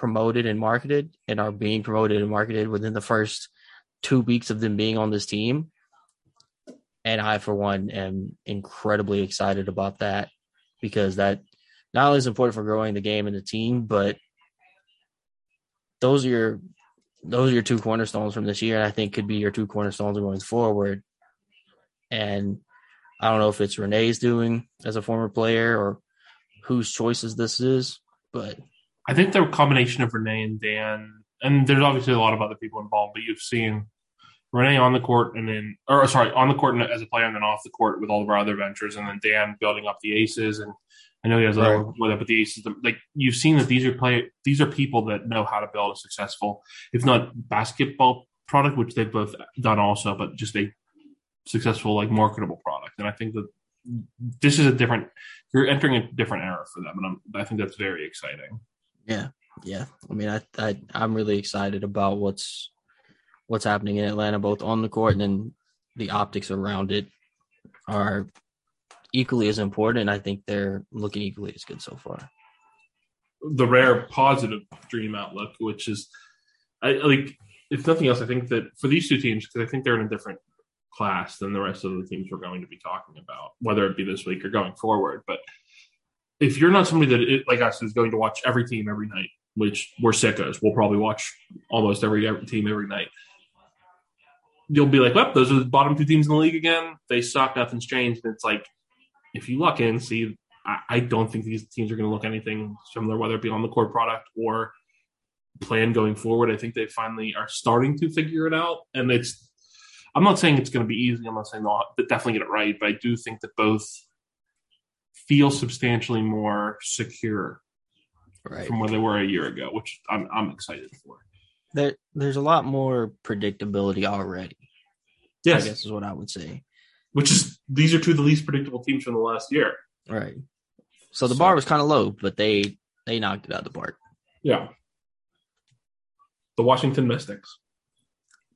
S6: promoted and marketed and are being promoted and marketed within the first two weeks of them being on this team. And I, for one, am incredibly excited about that because that not only is important for growing the game and the team, but those are your those are your two cornerstones from this year, and I think could be your two cornerstones going forward. And I don't know if it's Renee's doing as a former player or whose choices this is, but
S5: I think the combination of Renee and Dan, and there's obviously a lot of other people involved, but you've seen Renee on the court and then, or sorry, on the court as a player and then off the court with all of our other ventures, and then Dan building up the aces. And I know he has right. other with it, but the aces, like you've seen that these are play, these are people that know how to build a successful, if not basketball product, which they've both done also, but just a successful like marketable product. And I think that this is a different. You're entering a different era for them, and I'm, I think that's very exciting.
S6: Yeah, yeah. I mean, I, I I'm really excited about what's what's happening in Atlanta, both on the court and then the optics around it are equally as important. I think they're looking equally as good so far.
S5: The rare positive dream outlook, which is, I like, if nothing else, I think that for these two teams, because I think they're in a different class than the rest of the teams we're going to be talking about, whether it be this week or going forward. But if you're not somebody that it, like us is going to watch every team every night, which we're sickos, we'll probably watch almost every, every team every night. You'll be like, well, those are the bottom two teams in the league again. They suck. Nothing's changed. And it's like, if you look in, see, I, I don't think these teams are going to look anything similar, whether it be on the court product or plan going forward. I think they finally are starting to figure it out. And it's I'm not saying it's going to be easy. I'm not saying they'll definitely get it right, but I do think that both feel substantially more secure right. from where they were a year ago, which I'm I'm excited for.
S6: There, there's a lot more predictability already. Yes, I guess is what I would say.
S5: Which is these are two of the least predictable teams from the last year.
S6: Right. So the so, bar was kind of low, but they they knocked it out of the park.
S5: Yeah. The Washington Mystics.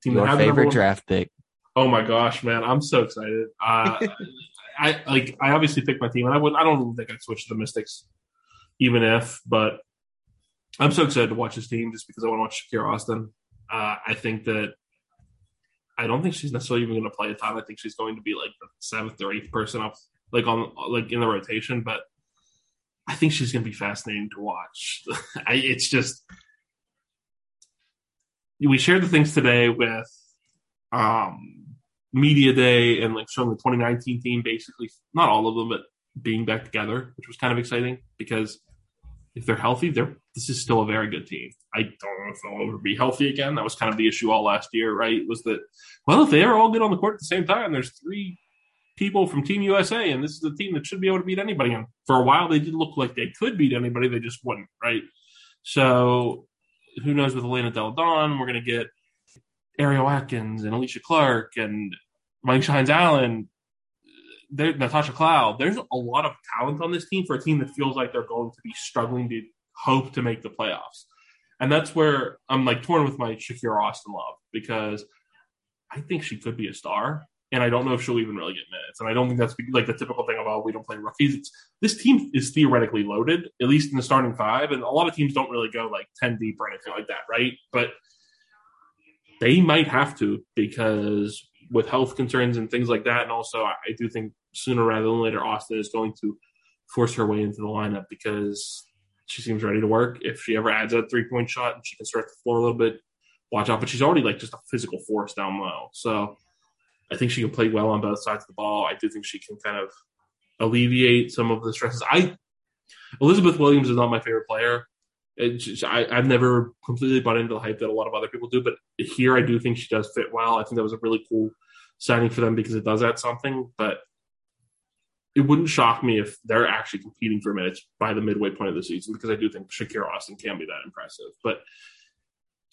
S6: Team Your favorite draft pick.
S5: Oh my gosh, man! I'm so excited. Uh, I like. I obviously picked my team, and I would. I don't think I'd switch to the Mystics, even if. But I'm so excited to watch this team just because I want to watch Shakira Austin. Uh, I think that I don't think she's necessarily even going to play a ton. I think she's going to be like the seventh or eighth person up, like on like in the rotation. But I think she's going to be fascinating to watch. I, it's just we shared the things today with um, media day and like showing the 2019 team basically not all of them but being back together which was kind of exciting because if they're healthy they're this is still a very good team. I don't know if they'll ever be healthy again. That was kind of the issue all last year right was that well if they are all good on the court at the same time there's three people from team usa and this is a team that should be able to beat anybody. And for a while they did look like they could beat anybody. They just wouldn't right? So who knows with elena delle donne? We're going to get ariel atkins and Alicia clark and Mike Hines Allen, Natasha Cloud. There's a lot of talent on this team for a team that feels like they're going to be struggling to hope to make the playoffs. And that's where I'm like torn with my Shakira Austin love because I think she could be a star. And I don't know if she'll even really get minutes. And I don't think that's like the typical thing about oh, we don't play rookies. It's, this team is theoretically loaded, at least in the starting five. And a lot of teams don't really go like 10 deep or anything like that, right? But they might have to because with health concerns and things like that. And also, I, do think sooner rather than later, Austin is going to force her way into the lineup because she seems ready to work. If she ever adds a three point shot and she can stretch the floor a little bit, watch out. But she's already like just a physical force down low. So I think she can play well on both sides of the ball. I do think she can kind of alleviate some of the stresses. I Elizabeth Williams is not my favorite player. Just, I, I've never completely bought into the hype that a lot of other people do, but here I do think she does fit well. I think that was a really cool signing for them because it does add something. But it wouldn't shock me if they're actually competing for minutes by the midway point of the season because I do think Shakira Austin can be that impressive. But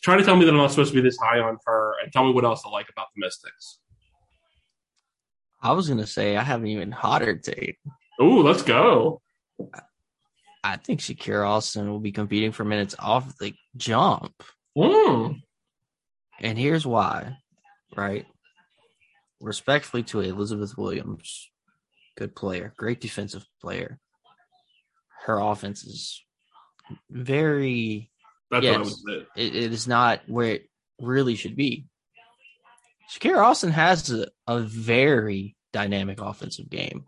S5: try to tell me that I'm not supposed to be this high on her and tell me what else I like about the Mystics.
S6: I was gonna say I haven't even hotter take.
S5: Oh, let's go.
S6: I think Shakira Austin will be competing for minutes off the jump.
S5: Mm.
S6: And here's why, right? Respectfully to Elizabeth Williams, good player, great defensive player. Her offense is very
S5: That's
S6: yes,
S5: what I was
S6: it, it is not where it really should be. Shakira Austin has a, a very dynamic offensive game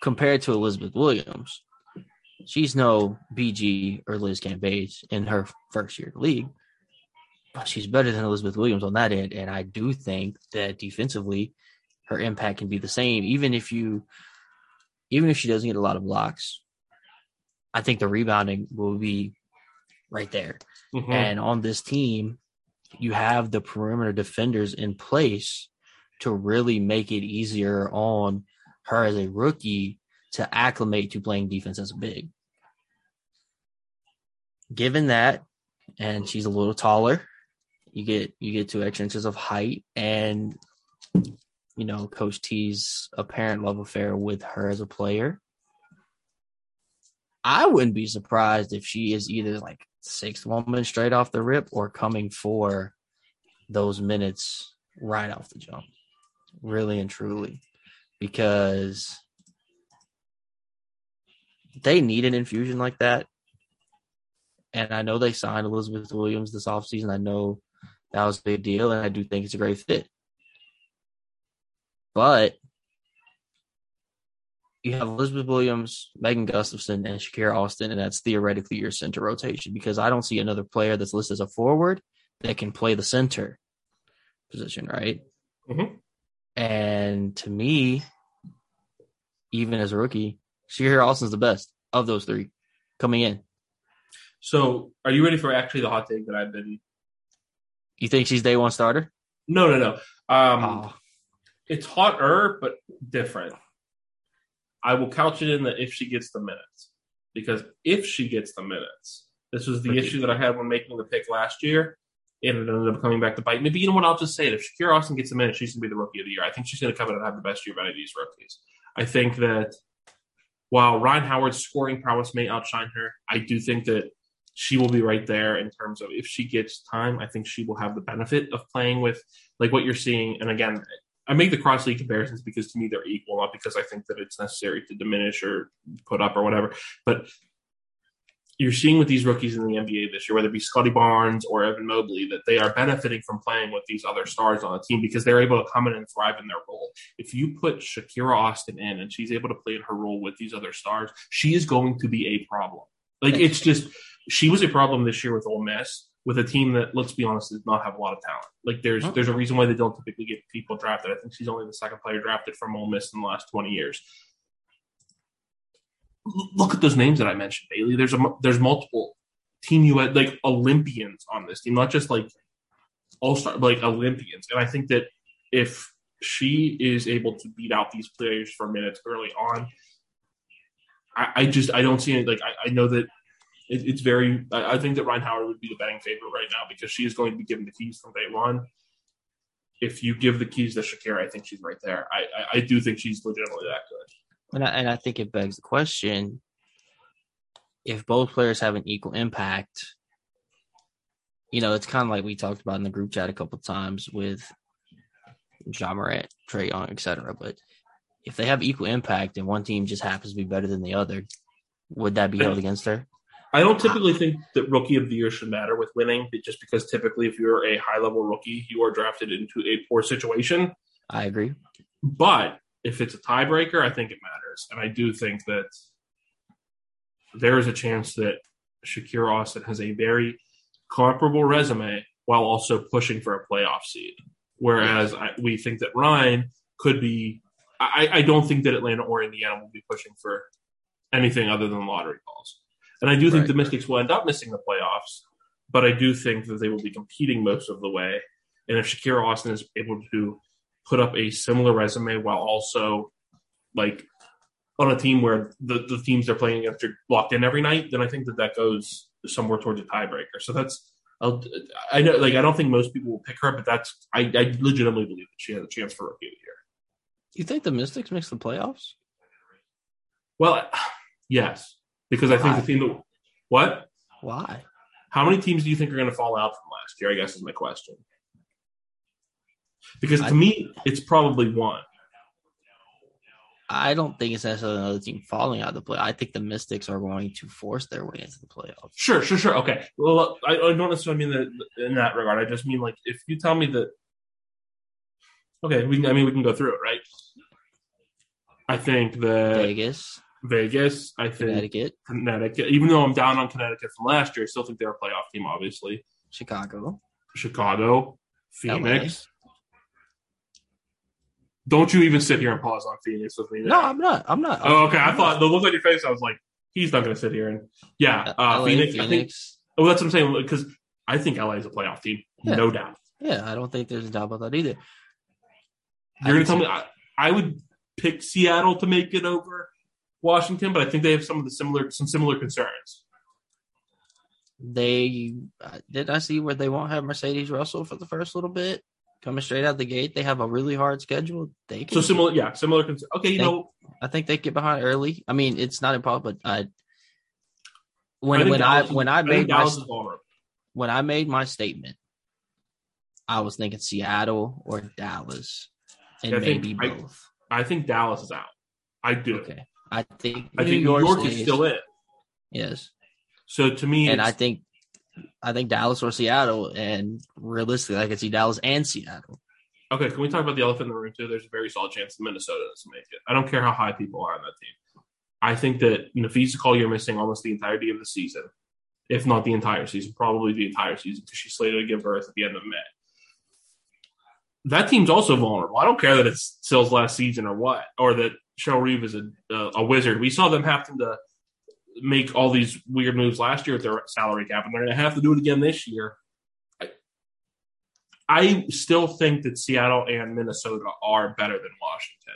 S6: compared to Elizabeth Williams. She's no BG or Liz Cambage in her first year of the league, but she's better than Elizabeth Williams on that end. And I do think that defensively, her impact can be the same, even if you, even if she doesn't get a lot of blocks. I think the rebounding will be right there.
S5: Mhm.
S6: And on this team, you have the perimeter defenders in place to really make it easier on her as a rookie to acclimate to playing defense as a big. Given that, and she's a little taller, you get you get two extra inches of height, and you know Coach T's apparent love affair with her as a player. I wouldn't be surprised if she is either like sixth woman straight off the rip or coming for those minutes right off the jump. Really and truly. Because they need an infusion like that. And I know they signed Elizabeth Williams this offseason. I know that was a big deal, and I do think it's a great fit. But you have Elizabeth Williams, Megan Gustafson, and Shakira Austin, and that's theoretically your center rotation because I don't see another player that's listed as a forward that can play the center position, right?
S5: Mhm.
S6: And to me, even as a rookie, Shakira Austin's the best of those three coming in.
S5: So, are you ready for actually the hot take that I've been?
S6: You think she's day one starter?
S5: No, no, no. Um,
S6: Oh,
S5: It's hotter, but different. I will couch it in that if she gets the minutes, because if she gets the minutes, this was the issue that I had when making the pick last year, it ended up coming back to bite. Maybe you know what? I'll just say it. If Shakira Austin gets the minutes, she's going to be the rookie of the year. I think she's going to come in and have the best year of any of these rookies. I think that while Rhyne Howard's scoring prowess may outshine her, I do think that she will be right there in terms of if she gets time. I think she will have the benefit of playing with like what you're seeing. And again, I make the cross league comparisons because to me they're equal, not because I think that it's necessary to diminish or put up or whatever. But you're seeing with these rookies in the NBA this year, whether it be Scotty Barnes or Evan Mobley, that they are benefiting from playing with these other stars on the team because they're able to come in and thrive in their role. If you put Shakira Austin in and she's able to play in her role with these other stars, she is going to be a problem. Like it's just she was a problem this year with Ole Miss with a team that, let's be honest, does not have a lot of talent. Like there's
S6: Oh.
S5: there's a reason why they don't typically get people drafted. I think she's only the second player drafted from Ole Miss in the last 20 years. Look at those names that I mentioned, Bailey. There's a there's multiple team US like Olympians on this team, not just like all star like Olympians. And I think that if she is able to beat out these players for minutes early on, I, I just I don't see it. Like I, I know that it, it's very. I, I think that Rhyne Howard would be the betting favorite right now because she is going to be given the keys from day one. If you give the keys to Shakira, I think she's right there. I, I do think she's legitimately that good.
S6: And I, and I think it begs the question: if both players have an equal impact, you know, it's kind of like we talked about in the group chat a couple times with John Morant, Trae Young, etc. But if they have equal impact and one team just happens to be better than the other, would that be held against her?
S5: I don't typically think that rookie of the year should matter with winning, but just because typically if you're a high level rookie, you are drafted into a poor situation.
S6: I agree.
S5: But if it's a tiebreaker, I think it matters. And I do think that there is a chance that Shakira Austin has a very comparable resume while also pushing for a playoff seed. Whereas I, we think that Rhyne could be. I, I don't think that Atlanta or Indiana will be pushing for anything other than lottery balls. And I do think
S6: Right.
S5: the Mystics will end up missing the playoffs, but I do think that they will be competing most of the way. And if Shakira Austin is able to put up a similar resume while also like on a team where the, the teams they're playing against are locked in every night, then I think that that goes somewhere towards a tiebreaker. So that's I'll, I know like I don't think most people will pick her, but that's I, I legitimately believe that she has a chance for rookie of the year.
S6: You think the Mystics makes the playoffs?
S5: Well, yes, because I think the team that what
S6: Why?
S5: how many teams do you think are going to fall out from last year? I guess is my question. Because to
S6: I-
S5: me, it's probably one.
S6: I don't think it's necessarily another team falling out of the play. I think the Mystics are going to force their way into the playoffs.
S5: Sure, sure, sure. Okay. Well, I, I don't necessarily mean that in that regard. I just mean like if you tell me that. Okay, we can. I mean, we can go through it, right? I think that
S6: Vegas,
S5: Vegas. I think
S6: Connecticut,
S5: Connecticut. Even though I'm down on Connecticut from last year, I still think they're a playoff team. Obviously,
S6: Chicago.
S5: Chicago, Phoenix. Don't you even sit here and pause on Phoenix with me?
S6: No. I'm not. I'm not.
S5: Oh, okay. I
S6: I'm
S5: thought
S6: not.
S5: the look on your face. I was like, he's not going to sit here and yeah. Uh,
S6: LA,
S5: Phoenix.
S6: Phoenix.
S5: I think. Oh, that's what I'm saying because I think LA is a playoff team,
S6: Yeah.
S5: no doubt.
S6: Yeah, I don't think there's a doubt about that either.
S5: You're going
S6: I
S5: to tell me I, I would pick Seattle to make it over Washington, but I think they have some of the similar some similar concerns.
S6: They uh, did I see where they won't have Mercedes Russell for the first little bit coming straight out the gate. They have a really hard schedule. They can,
S5: So similar, yeah, similar concerns. Okay, you
S6: They-
S5: know,
S6: I think they get behind early. I mean, it's not impossible. But uh, I
S5: I
S6: when
S5: think
S6: when I
S5: Dallas is-
S6: when I made my
S5: is vulnerable.
S6: when I made my statement, I was thinking Seattle or Dallas, and
S5: Yeah, I think
S6: maybe
S5: I-
S6: both.
S5: I think Dallas is out. I do.
S6: Okay, I think
S5: I think New York is
S6: stays.
S5: still in.
S6: Yes,
S5: So to me,
S6: and I think I think Dallas or Seattle, and realistically, I could see Dallas and Seattle.
S5: Okay, can we talk about the elephant in the room too? There's a very solid chance Minnesota doesn't make it. I don't care how high people are on that team. I think that Napheesa Collier missing almost the entirety of the season, if not the entire season, probably the entire season because she's slated to give birth at the end of May. That team's also vulnerable. I don't care that it's Sills last season or what, or that Cheryl Reeve is a, a, a wizard. We saw them having to make all these weird moves last year with their salary cap, and they're going to have to do it again this year. I, I still think that Seattle and Minnesota are better than Washington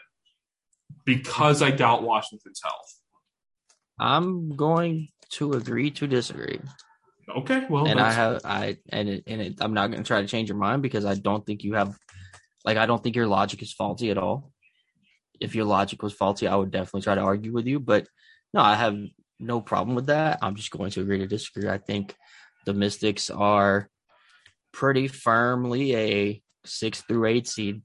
S5: because I doubt Washington's health.
S6: I'm going to agree to disagree.
S5: Okay, well,
S6: and I have I and it, and it, I'm not going to try to change your mind because I don't think you have like I don't think your logic is faulty at all. If your logic was faulty, I would definitely try to argue with you. But no, I have no problem with that. I'm just going to agree to disagree. I think the Mystics are pretty firmly a six through eight seed.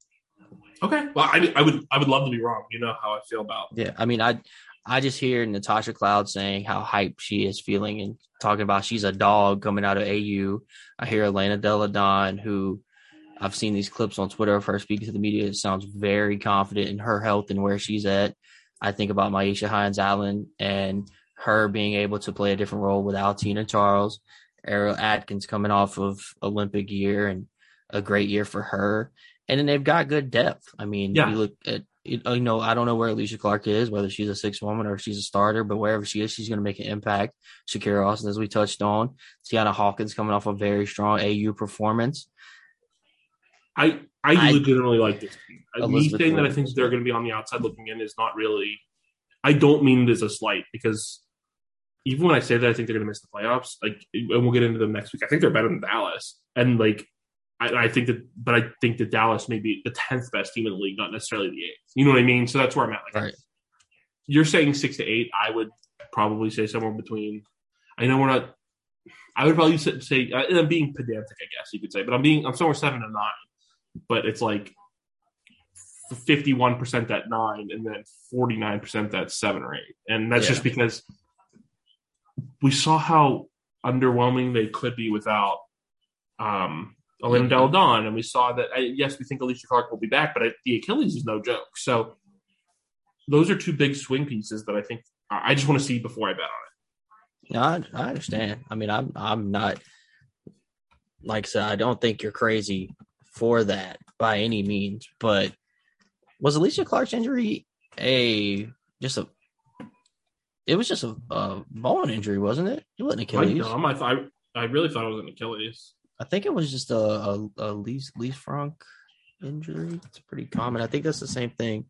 S5: okay. Well, I, I would I would love to be wrong. You know how I feel about
S6: Yeah, I mean, I I just hear Natasha Cloud saying how hype she is feeling and talking about she's a dog coming out of AU. I hear Elena Delle Donne, who I've seen these clips on Twitter of her speaking to the media. It sounds very confident in her health and where she's at. I think about Myisha Hines Allen and her being able to play a different role without Tina Charles. Ariel Atkins coming off of Olympic year and a great year for her. And then they've got good depth. I mean,
S5: Yeah.
S6: you look at you oh, you know, I don't know where Alysha Clark is, whether she's a six woman or she's a starter, but wherever she is, she's going to make an impact. Shakira Austin, as we touched on, Tianna Hawkins coming off a very strong AU performance.
S5: I I,
S6: I-
S5: legitimately like this team. Me saying that I think they're going to be on the outside looking in is not really. I don't mean it as a slight because even when I say that I think they're going to miss the playoffs, like, and we'll get into them next week. I think they're better than Dallas, and like, I, I think that, but I think that Dallas may be the tenth best team in the league, not necessarily the eighth. You know what I mean? So that's where I'm at. Like,
S6: Right.
S5: you're saying six to eight. I would probably say somewhere between. I know we're not. I would probably say, say uh, and I'm being pedantic, I guess you could say, but I'm being I'm somewhere seven to nine, but it's like fifty one percent that nine, and then forty nine percent that seven or eight, and that's
S6: Yeah.
S5: just because we saw how underwhelming they could be without um, Elena
S6: Mhm.
S5: Delle Donne, and we saw that. I, yes, we think Alysha Clark will be back, but I, the Achilles is no joke. So those are two big swing pieces that I think I I just want to see before I bet on it.
S6: No, I, I understand. I mean, I'm I'm not like I said, I don't think you're crazy for that by any means. But was Alysha Clark's injury a just a? It was just a, a bone injury, wasn't it? It wasn't Achilles.
S5: I, know, I, I really thought it was an Achilles.
S6: I think it was just a a, a Leaf Leaf Frank injury. It's pretty common. I think that's the same thing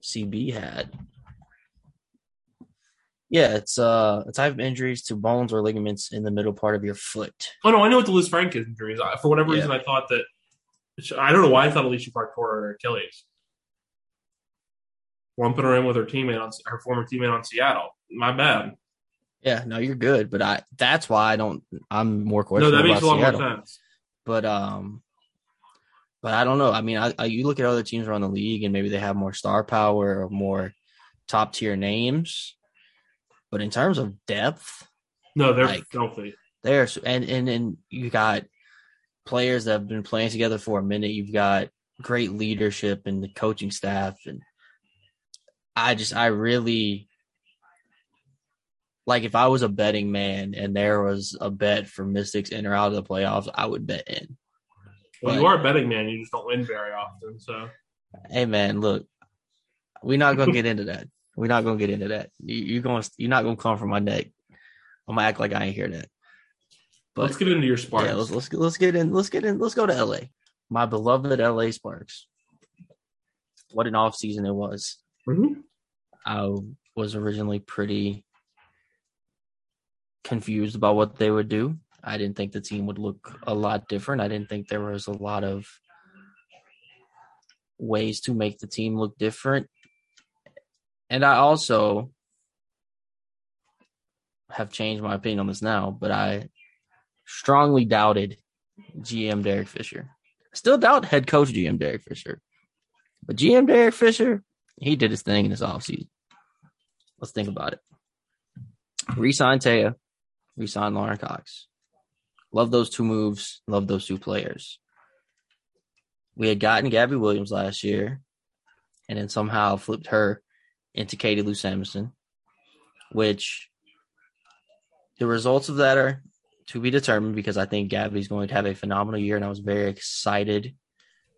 S6: CB had. Yeah, it's uh, a type of injuries to bones or ligaments in the middle part of your foot.
S5: Oh no, I know what the Lisfranc injury is. For whatever
S6: Yeah.
S5: reason, I thought that I don't know why I thought Alysha Clark tore her Achilles. Lumping her in with her teammate on her former teammate on Seattle. My bad.
S6: Yeah, no, you're good, but I that's why I don't. I'm more
S5: No, that makes a lot
S6: Seattle.
S5: more sense.
S6: But um, but I don't know. I mean, I, I you look at other teams around the league, and maybe they have more star power or more top tier names. But in terms of depth,
S5: No, they're
S6: Like-
S5: filthy.
S6: there's and and and you got players that have been playing together for a minute. You've got great leadership and the coaching staff, and I just I really like if I was a betting man and there was a bet for Mystics in or out of the playoffs, I would bet in.
S5: Well,
S6: But-
S5: you are a betting man. You just don't win very often. So
S6: Hey man, look, we're not gonna get into that. We're not gonna get into that. You, you're going, to you're not gonna come from my neck. I'm gonna act like I ain't hear that. But
S5: let's get into your sparks.
S6: yeah, let's let's let's get in. Let's get in. Let's go to LA. My beloved LA Sparks. What an off season it was.
S5: Mhm.
S6: I was originally pretty confused about what they would do. I didn't think the team would look a lot different. I didn't think there was a lot of ways to make the team look different. And I also have changed my opinion on this now, but I strongly doubted GM Derek Fisher. Still doubt head coach GM Derek Fisher. But GM Derek Fisher, he did his thing in this offseason. Let's think about it. Resign Taya, resign Lauren Cox. Love those two moves. Love those two players. We had gotten Gabby Williams last year and then somehow flipped her into Katie Lou Samuelson, which the results of that are to be determined because I think Gabby's going to have a phenomenal year and I was very excited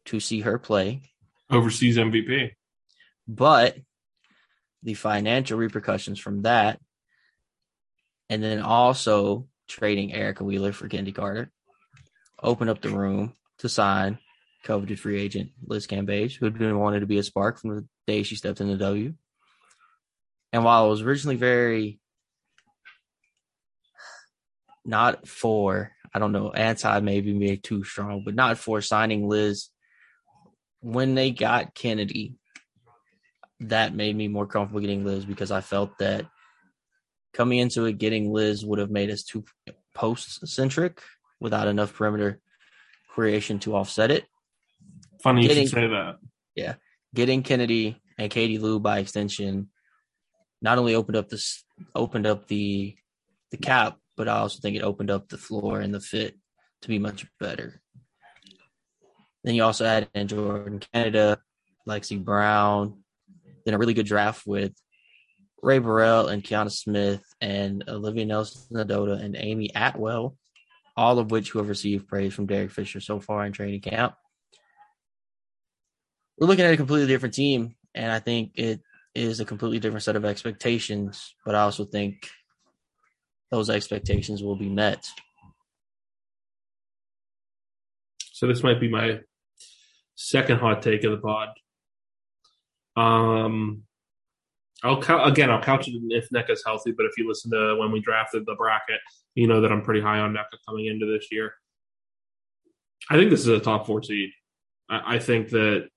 S6: to see her play.
S5: Overseas MVP.
S6: But the financial repercussions from that, and then also trading Erica Wheeler for Chennedy Carter, opened up the room to sign coveted free agent Liz Cambage, who had been wanted to be a spark from the day she stepped in the W. And while I was originally very not for, I don't know, anti maybe maybe too strong, but not for signing Liz when they got Chennedy, that made me more comfortable getting Liz because I felt that coming into it, getting Liz would have made us too post centric without enough perimeter creation to offset it.
S5: Funny you
S6: Getting-
S5: should say that.
S6: Yeah, getting Chennedy and Katie Lou by extension not only opened up this opened up the the cap, but I also think it opened up the floor and the fit to be much better. Then you also add in Jordan Canada, Lexie Brown, then a really good draft with Rae Burrell and Kianna Smith and Olivia Nelson Nadota and Amy Atwell, all of which who have received praise from Derek Fisher so far in training camp. We're looking at a completely different team, and I think it is a completely different set of expectations, but I also think those expectations will be met.
S5: So this might be my second hot take of the pod. Um, I'll cou- again. I'll couch it if Nneka's healthy, but if you listen to when we drafted the bracket, you know that I'm pretty high on Nneka coming into this year. I think this is a top four seed. I, I think that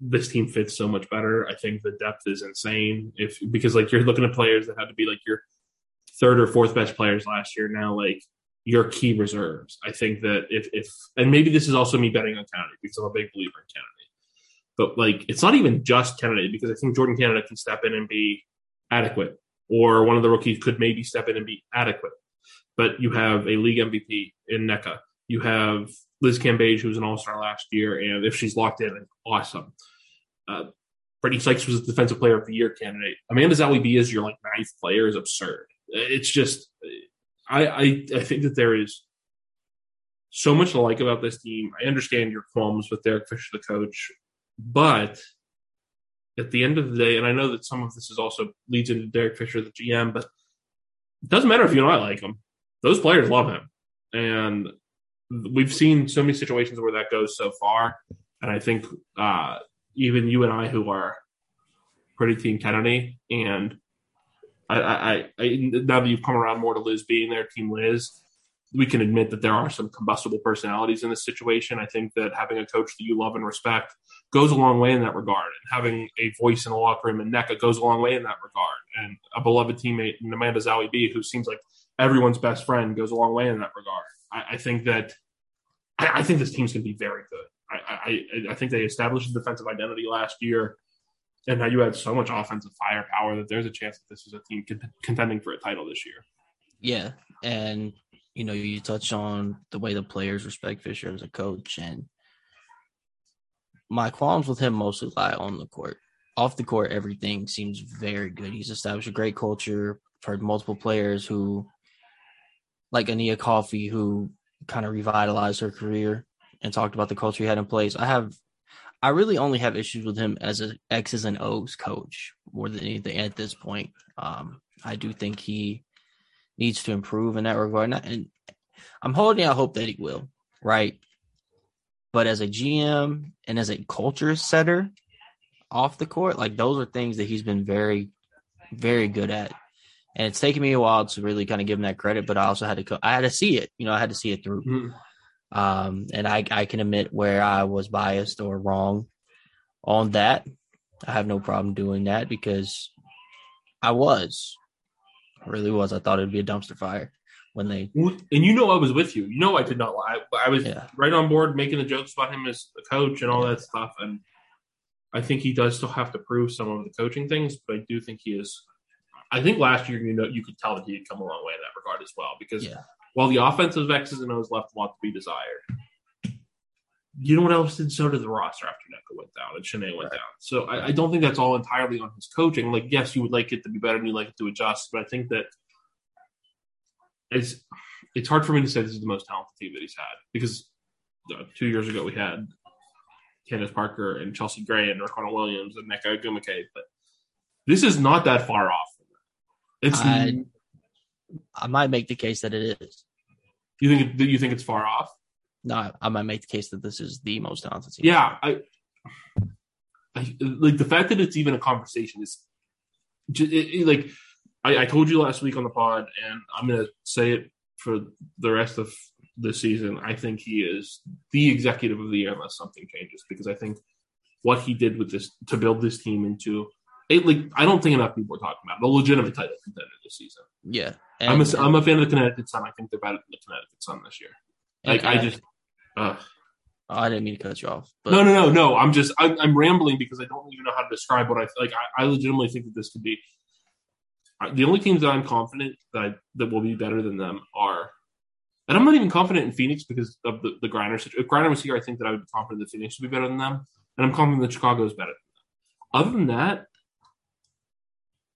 S5: this team fits so much better. I think the depth is insane. If because like you're looking at players that had to be like your third or fourth best players last year now, like your key reserves. I think that if if and maybe this is also me betting on Chennedy because I'm a big believer in Chennedy. But like it's not even just Chennedy because I think Jordan Canada can step in and be adequate. Or one of the rookies could maybe step in and be adequate. But you have a league MVP in Nneka. You have Liz Cambage, who was an all star last year, and if she's locked in, awesome. Uh, Brittney Sykes was a defensive player of the year candidate. Amanda Zahui is your like ninth player is absurd. It's just I, I I think that there is so much to like about this team. I understand your qualms with Derek Fisher, the coach, but at the end of the day, and I know that some of this is also leads into Derek Fisher, the GM, but it doesn't matter if you and I like him. Those players love him. And we've seen so many situations where that goes so far. And I think uh, even you and I, who are pretty Team Chennedy, and I, I, I, now that you've come around more to Liz being there, Team Liz, we can admit that there are some combustible personalities in this situation. I think that having a coach that you love and respect goes a long way in that regard. And having a voice in the locker room and Nneka goes a long way in that regard. And a beloved teammate, Amanda Zahui B, who seems like everyone's best friend, goes a long way in that regard. I, I think that I, I, think this team's going to be very good. I, I, I think they established a defensive identity last year. And now you had so much offensive firepower that there's a chance that this is a team contending for a title this year.
S6: Yeah. And you know, you touch on the way the players respect Fisher as a coach, and my qualms with him mostly lie on the court. Off the court, everything seems very good. He's established a great culture. I've heard multiple players who, like Nia Coffey, who kind of revitalized her career and talked about the culture he had in place. I have, I really only have issues with him as an X's and O's coach more than anything at this point. Um, I do think he needs to improve in that regard. And I'm holding out hope that he will, right? But as a GM and as a culture setter off the court, like those are things that he's been very, very good at. And it's taken me a while to really kind of give him that credit, but I also had to, I had to see it, you know, I had to see it through. Mm-hmm. Um, and I, I can admit where I was biased or wrong on that. I have no problem doing that because I was, really was. I thought it'd be a dumpster fire when they.
S5: And you know, I was with you. You know, I did not lie. I was yeah. right on board making the jokes about him as a coach and all yeah. that stuff. And I think he does still have to prove some of the coaching things, but I do think he is. I think last year, you know, you could tell that he had come a long way in that regard as well. Because yeah. while the offensive X's and O's left a lot to be desired, you know what else did? So did the roster after Nneka went down and Chiney went right. down. So I, I, don't think that's all entirely on his coaching. Like, yes, you would like it to be better and you like it to adjust, but I think that it's it's hard for me to say this is the most talented team that he's had because uh, two years ago we had Candace Parker and Chelsea Gray and Riquna Williams and Nneka Ogwumike, but this is not that far off.
S6: It's I, I might make the case that it is.
S5: You think it, you think it's far off?
S6: no, I might make the case that this is the most talented team.
S5: Yeah, I, I like the fact that it's even a conversation is just, it, it, like I, I, told you last week on the pod, and I'm gonna say it for the rest of the season. I think he is the executive of the year unless something changes because I think what he did with this to build this team into it, like I don't think enough people are talking about it, a legitimate title contender this season.
S6: Yeah,
S5: and, I'm a, I'm a fan of the Connecticut Sun. I think they're better than the Connecticut Sun this year. Like I just
S6: uh, I didn't mean to cut you off.
S5: But. No, no, no, no. I'm just I'm, I'm, rambling because I don't even know how to describe what I like. I, I legitimately think that this could be the only teams that I'm confident that I, that will be better than them are, and I'm not even confident in Phoenix because of the the Griner situation. If Griner was here, I think that I would be confident that Phoenix would be better than them, and I'm confident that Chicago is better. Than them. Other than that,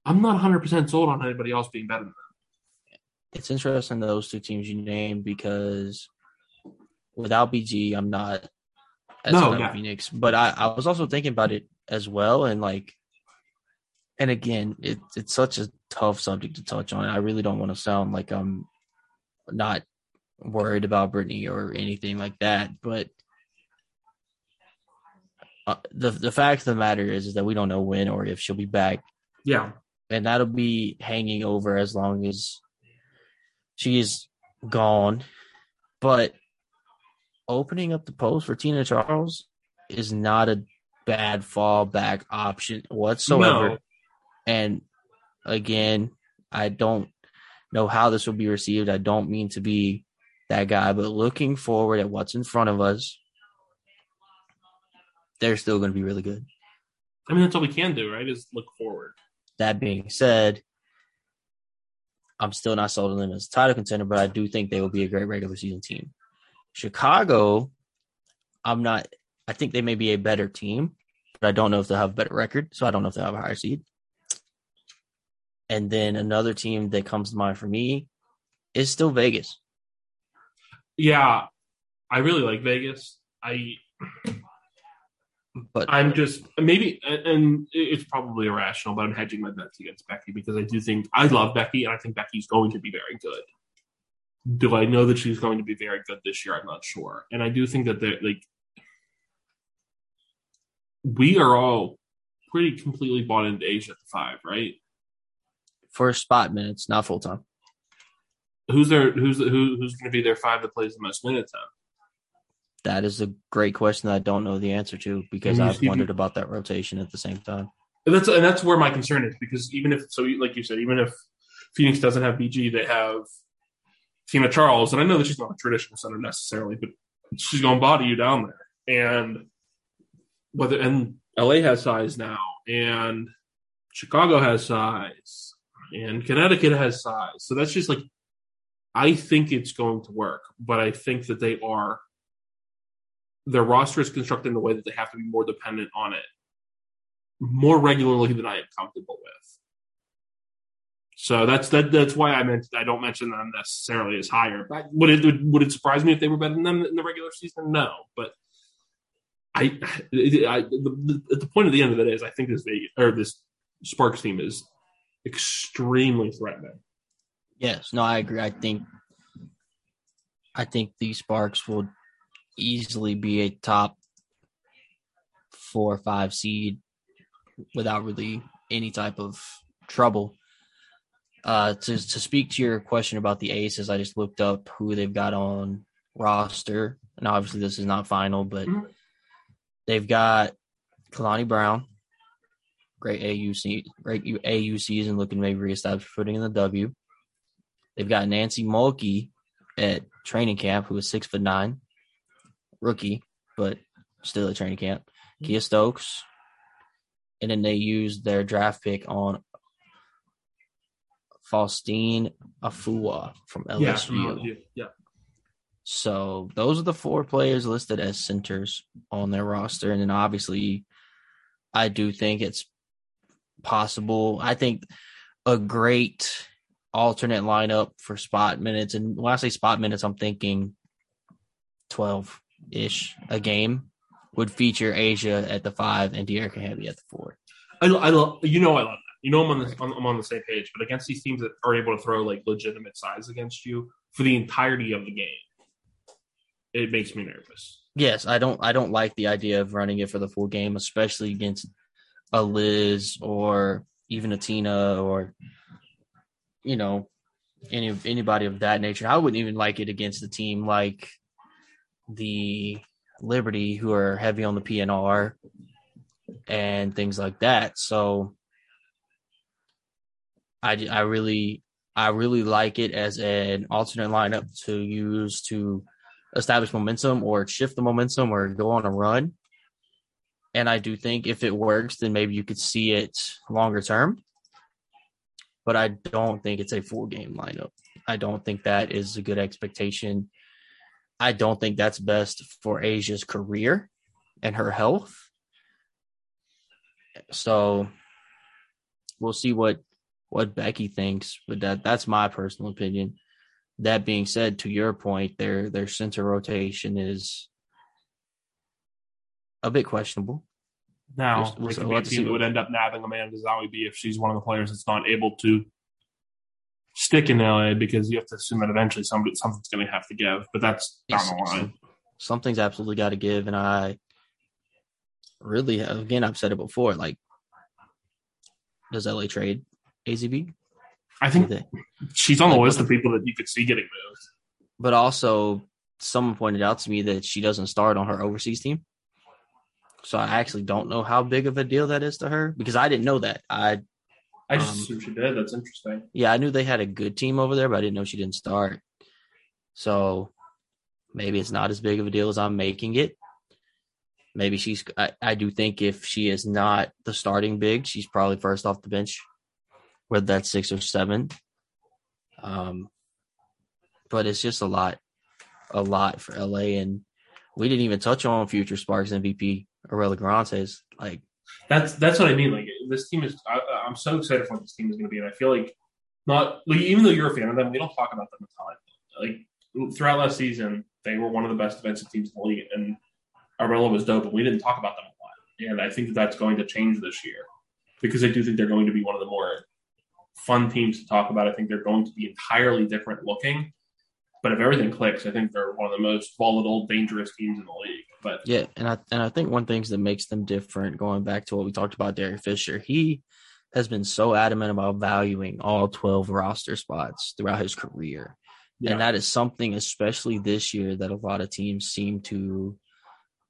S5: I'm not 100 percent sold on anybody else being better than them.
S6: It's interesting those two teams you named because without BG, I'm not as no, yeah. Phoenix. But I, I was also thinking about it as well, and like, and again, it, it's such a tough subject to touch on. I really don't want to sound like I'm not worried about Brittney or anything like that, but. Uh, the the fact of the matter is, is that we don't know when or if she'll be back.
S5: Yeah,
S6: and that'll be hanging over as long as she is gone. But opening up the post for Tina Charles is not a bad fallback option whatsoever. No. And again, I don't know how this will be received. I don't mean to be that guy, but looking forward at what's in front of us, they're still going to be really good.
S5: I mean, that's all we can do, right? Is look forward.
S6: That being said, I'm still not sold on them as a title contender, but I do think they will be a great regular season team. Chicago, I'm not. I think they may be a better team, but I don't know if they'll have a better record. So I don't know if they'll have a higher seed. And then another team that comes to mind for me is still Vegas.
S5: Yeah, I really like Vegas. I
S6: But
S5: I'm just maybe, and it's probably irrational, but I'm hedging my bets against Becky because I do think I love Becky, and I think Becky's going to be very good. Do I know that she's going to be very good this year? I'm not sure, and I do think that they're like we are all pretty completely bought into A'ja at the five, right?
S6: For spot minutes, not full time.
S5: Who's there? Who's who, who's going to be their five that plays the most minutes? Then?
S6: That is a great question that I don't know the answer to because I've wondered about that rotation at the same time.
S5: And that's and that's where my concern is because even if so, like you said, even if Phoenix doesn't have BG, they have Tina Charles, and I know that she's not a traditional center necessarily, but she's going to body you down there. And whether and LA has size now, and Chicago has size, and Connecticut has size, so that's just like I think it's going to work, but I think that they are their roster is constructed in a way that they have to be more dependent on it more regularly than I am comfortable with. So that's that. That's why I meant I don't mention them necessarily as higher. But would it would it surprise me if they were better than them in the regular season? No, but I, I the, the, point of the end of day is I think this Vegas or this Sparks team is extremely threatening.
S6: Yes, no, I agree. I think I think the Sparks will easily be a top four or five seed without really any type of trouble. Uh, to to speak to your question about the Aces, I just looked up who they've got on roster, and obviously this is not final, but
S5: Mhm.
S6: they've got Kalani Brown, great AUC, great AU season, looking maybe reestablish footing in the W. They've got Nancy Mulkey at training camp, who is six foot nine, rookie, but still at training camp. Kiah Stokes, and then they used their draft pick on Faustine Aifuwa from LSU.
S5: yeah, yeah.
S6: So those are the four players listed as centers on their roster. And then obviously, I do think it's possible. I think a great alternate lineup for spot minutes. And when I say spot minutes, I'm thinking 12 ish a game would feature A'ja at the five and Dearica Hamby at the four.
S5: I, I love you know I love that. You know I'm on the I'm on the same page, but against these teams that are able to throw like legitimate size against you for the entirety of the game, it makes me nervous.
S6: Yes, I don't I don't like the idea of running it for the full game, especially against a Liz or even a Tina or you know any anybody of that nature. I wouldn't even like it against a team like the Liberty who are heavy on the PNR and things like that. So I I really I really like it as an alternate lineup to use to establish momentum or shift the momentum or go on a run. And I do think if it works, then maybe you could see it longer term. But I don't think it's a full game lineup. I don't think that is a good expectation. I don't think that's best for A'ja's career and her health. So we'll see what what Becky thinks, but that that's my personal opinion. That being said, to your point, their their center rotation is a bit questionable.
S5: Now,
S6: We'll- we'll- we'll
S5: be a
S6: have to see
S5: team would end up nabbing Amanda Zahui B if she's one of the players that's not able to stick in LA because you have to assume that eventually somebody, something's going to have to give. But that's down the line.
S6: Something's absolutely got to give, and I really, again, I've said it before. Like, does LA trade AZB?
S5: I think she's on the
S6: Like,
S5: list of people that you could see getting moved.
S6: But also, someone pointed out to me that she doesn't start on her overseas team. So I actually don't know how big of a deal that is to her because I didn't know that. I
S5: I just
S6: Um,
S5: assumed she did. That's interesting.
S6: yeah, I knew they had a good team over there, but I didn't know she didn't start. So maybe it's not as big of a deal as I'm making it. Maybe she's. I, I do think if she is not the starting big, she's probably first off the bench, whether that's six or seven. Um, but it's just a lot, a lot for LA, and we didn't even touch on future Sparks MVP Arella Guirantes. Like
S5: That's that's what I mean. Like this team is. I, I'm so excited for what this team is going to be, and I feel like not like even though you're a fan of them, we don't talk about them a ton. Like throughout last season, they were one of the best defensive teams in the league, and Arbeloa was dope, but we didn't talk about them a lot. And I think that that's going to change this year because I do think they're going to be one of the more fun teams to talk about. I think they're going to be entirely different looking. But if everything clicks, I think they're one of the most volatile, dangerous teams in the league. But
S6: Yeah, and I and I think one thing that makes them different, going back to what we talked about, Derek Fisher, he has been so adamant about valuing all twelve roster spots throughout his career,
S5: Yeah.
S6: and that is something, especially this year, that a lot of teams seem to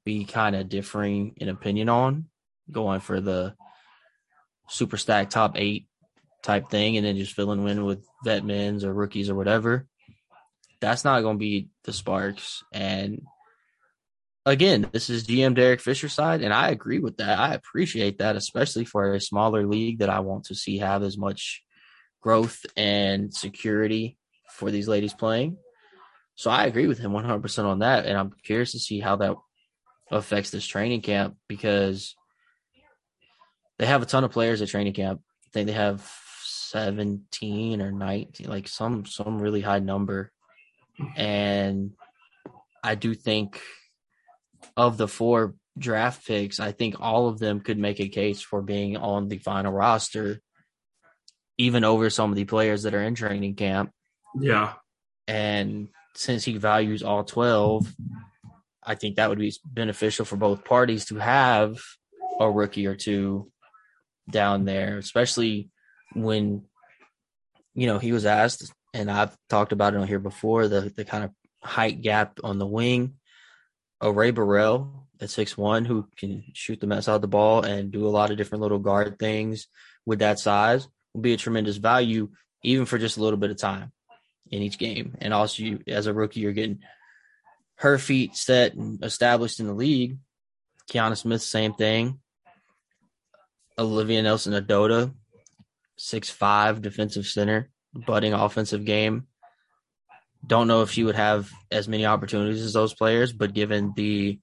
S6: be kind of differing in opinion on, going for the super stack top eight type thing, and then just filling in with vet men's or rookies or whatever. That's not going to be the Sparks, and again, this is GM Derek Fisher side, and I agree with that. I appreciate that, especially for a smaller league that I want to see have as much growth and security for these ladies playing. So I agree with him 100% on that, and I'm curious to see how that affects this training camp because they have a ton of players at training camp. I think they have 17 or 19, like some some really high number. And I do think of the four draft picks, I think all of them could make a case for being on the final roster, even over some of the players that are in training camp.
S5: yeah,
S6: And since he values all 12, I think that would be beneficial for both parties to have a rookie or two down there, especially when, you know, he was asked, and I've talked about it on here before, the, the kind of height gap on the wing. Rae Burrell at six one who can shoot the mess out of the ball and do a lot of different little guard things with that size will be a tremendous value, even for just a little bit of time in each game. And also, you, as a rookie, you're getting her feet set and established in the league. Kianna Smith, same thing. Olivia Nelson-Ododa, six five defensive center, budding offensive game. Don't know if she would have as many opportunities as those players, but given the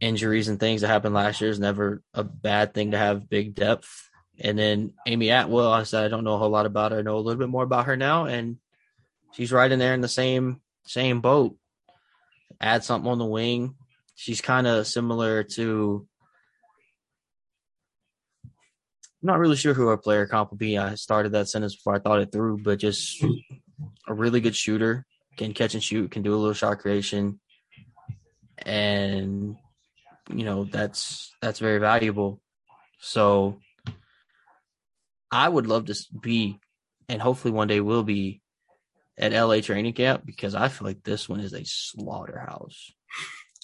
S6: injuries and things that happened last year, is never a bad thing to have big depth. And then Amy Atwell, I said I don't know a whole lot about her. I know a little bit more about her now, and she's right in there in the same same boat. Add something on the wing. She's kind of similar to. I'm not really sure who our player comp will be. I started that sentence before I thought it through, but just a really good shooter, can catch and shoot, can do a little shot creation, and you know that's that's very valuable. So I would love to be, and hopefully one day will be, at LA training camp because I feel like this one is a slaughterhouse,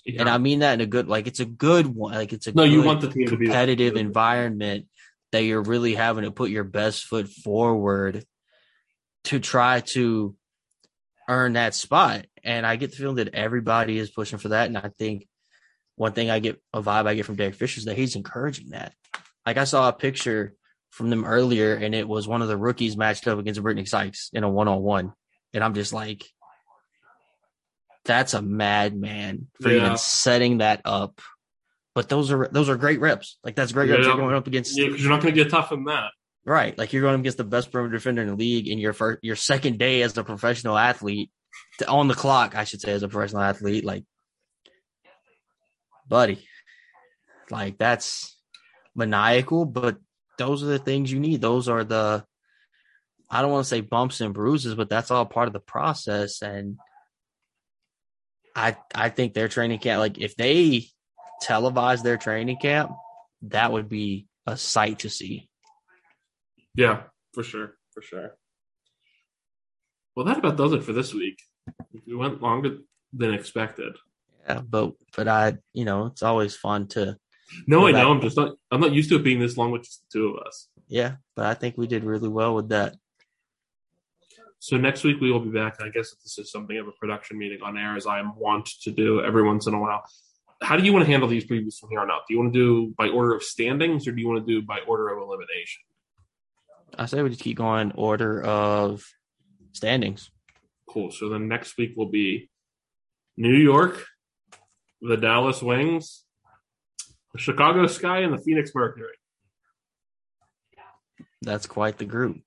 S5: yeah.
S6: and I mean that in a good like it's a good one, like it's a
S5: no, you want the team to be
S6: competitive environment that you're really having to put your best foot forward to try to earn that spot. And I get the feeling that everybody is pushing for that. And I think one thing I get a vibe I get from Derek Fisher is that he's encouraging that. Like I saw a picture from them earlier and it was one of the rookies matched up against Brittney Sykes in a one on one. And I'm just like, that's a madman for
S5: Yeah.
S6: even setting that up. But those are those are great reps. Like that's great reps. You're going up against
S5: Yeah, 'cause you're not going to get tough in that.
S6: Right. Like you're going against the best perimeter defender in the league in your first, your second day as a professional athlete to, on the clock, I should say, as a professional athlete. Like, buddy, like that's maniacal, but those are the things you need. Those are the, I don't want to say bumps and bruises, but that's all part of the process. And I, I think their training camp, like if they televise their training camp, that would be a sight to see.
S5: Yeah, for sure, for sure. Well, that about does it for this week. We went longer than expected.
S6: Yeah, but but I, you know, it's always fun to
S5: No, I know. I'm just not. I'm not used to it being this long with just the two of us.
S6: yeah, but I think we did really well with that.
S5: So next week we will be back. I guess this is something of a production meeting on air, as I am wont to do every once in a while. How do you want to handle these previews from here on out? Do you want to do by order of standings, or do you want to do by order of elimination?
S6: I say we just keep going order of standings.
S5: Cool. So then next week will be New York, the Dallas Wings, the Chicago Sky, and the Phoenix Mercury.
S6: That's quite the group.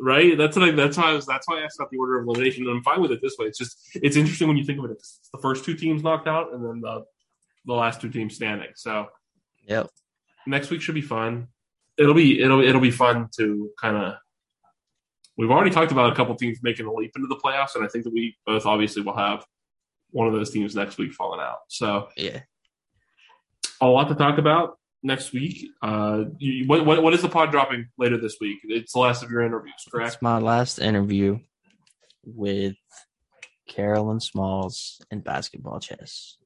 S5: right? That's what I, that's why I was that's why I asked about the order of elimination, and I'm fine with it this way. It's just it's interesting when you think of it. It's the first two teams knocked out, and then the the last two teams standing. So
S6: Yep.
S5: next week should be fun. It'll be it'll it'll be fun to kind of. We've already talked about a couple teams making a leap into the playoffs, and I think that we both obviously will have one of those teams next week falling out. So
S6: Yeah.
S5: a lot to talk about next week. Uh, you, what, what what is the pod dropping later this week? It's the last of your interviews, correct?
S6: It's my last interview with Carolyn Smalls and basketball chess.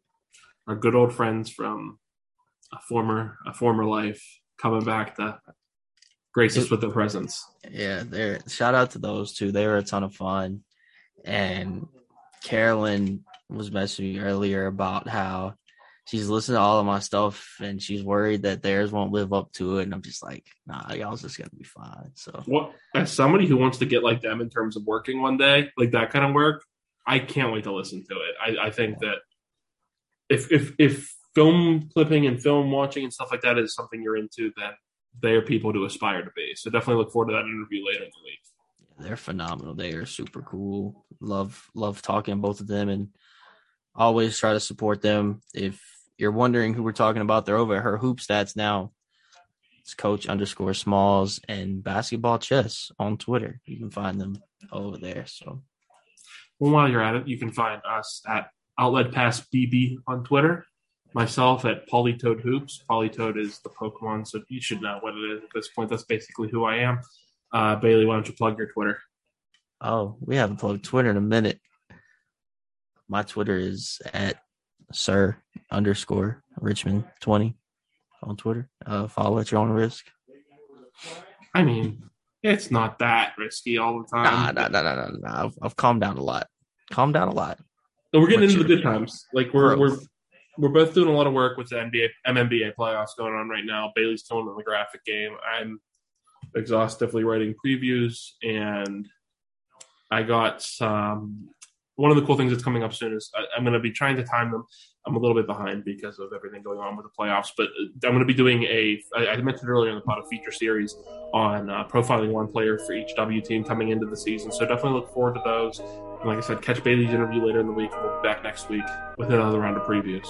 S5: Our good old friends from a former a former life coming back to grace us with their presence.
S6: Yeah, they're shout out to those two. They were a ton of fun. And Carolyn was messaging me earlier about how she's listened to all of my stuff and she's worried that theirs won't live up to it. And I'm just like, nah, y'all's just gonna be fine. So
S5: What as somebody who wants to get like them in terms of working one day, like that kind of work, I can't wait to listen to it. I, I think that if if if film clipping and film watching and stuff like that is something you're into, then they are people to aspire to be. So definitely look forward to that interview later in the week.
S6: they're phenomenal. They are super cool. Love love talking both of them and always try to support them. If you're wondering who we're talking about, they're over at her hoop stats now. It's coach underscore smalls and basketball chess on Twitter. You can find them over there. So
S5: Well, while you're at it, you can find us at Outlet Pass BB on Twitter. Myself at Politoed Hoops. Politoed is the Pokemon, so you should know what it is at this point. That's basically who I am. Uh, Bailey, why don't you plug your Twitter?
S6: oh, we haven't plugged Twitter in a minute. My Twitter is at sir underscore Richmond twenty on Twitter. Uh, follow at your own risk.
S5: I mean, it's not that risky all the
S6: Nah,
S5: time.
S6: nah, nah, nah, nah, nah. I've, I've calmed down a lot. Calmed down a lot.
S5: So we're getting
S6: What's
S5: into the good times. Like we're
S6: Growth.
S5: we're we're both doing a lot of work with the NBA MNBA playoffs going on right now. Bailey's killing in the graphic game. I'm exhaustively writing previews, and I got some. One of the cool things that's coming up soon is I, I'm going to be trying to time them. I'm a little bit behind because of everything going on with the playoffs, but I'm going to be doing a. I I mentioned earlier in the pod a feature series on uh, profiling one player for each W team coming into the season. So definitely look forward to those. And like I said, catch Bailey's interview later in the week. We'll be back next week with another round of previews.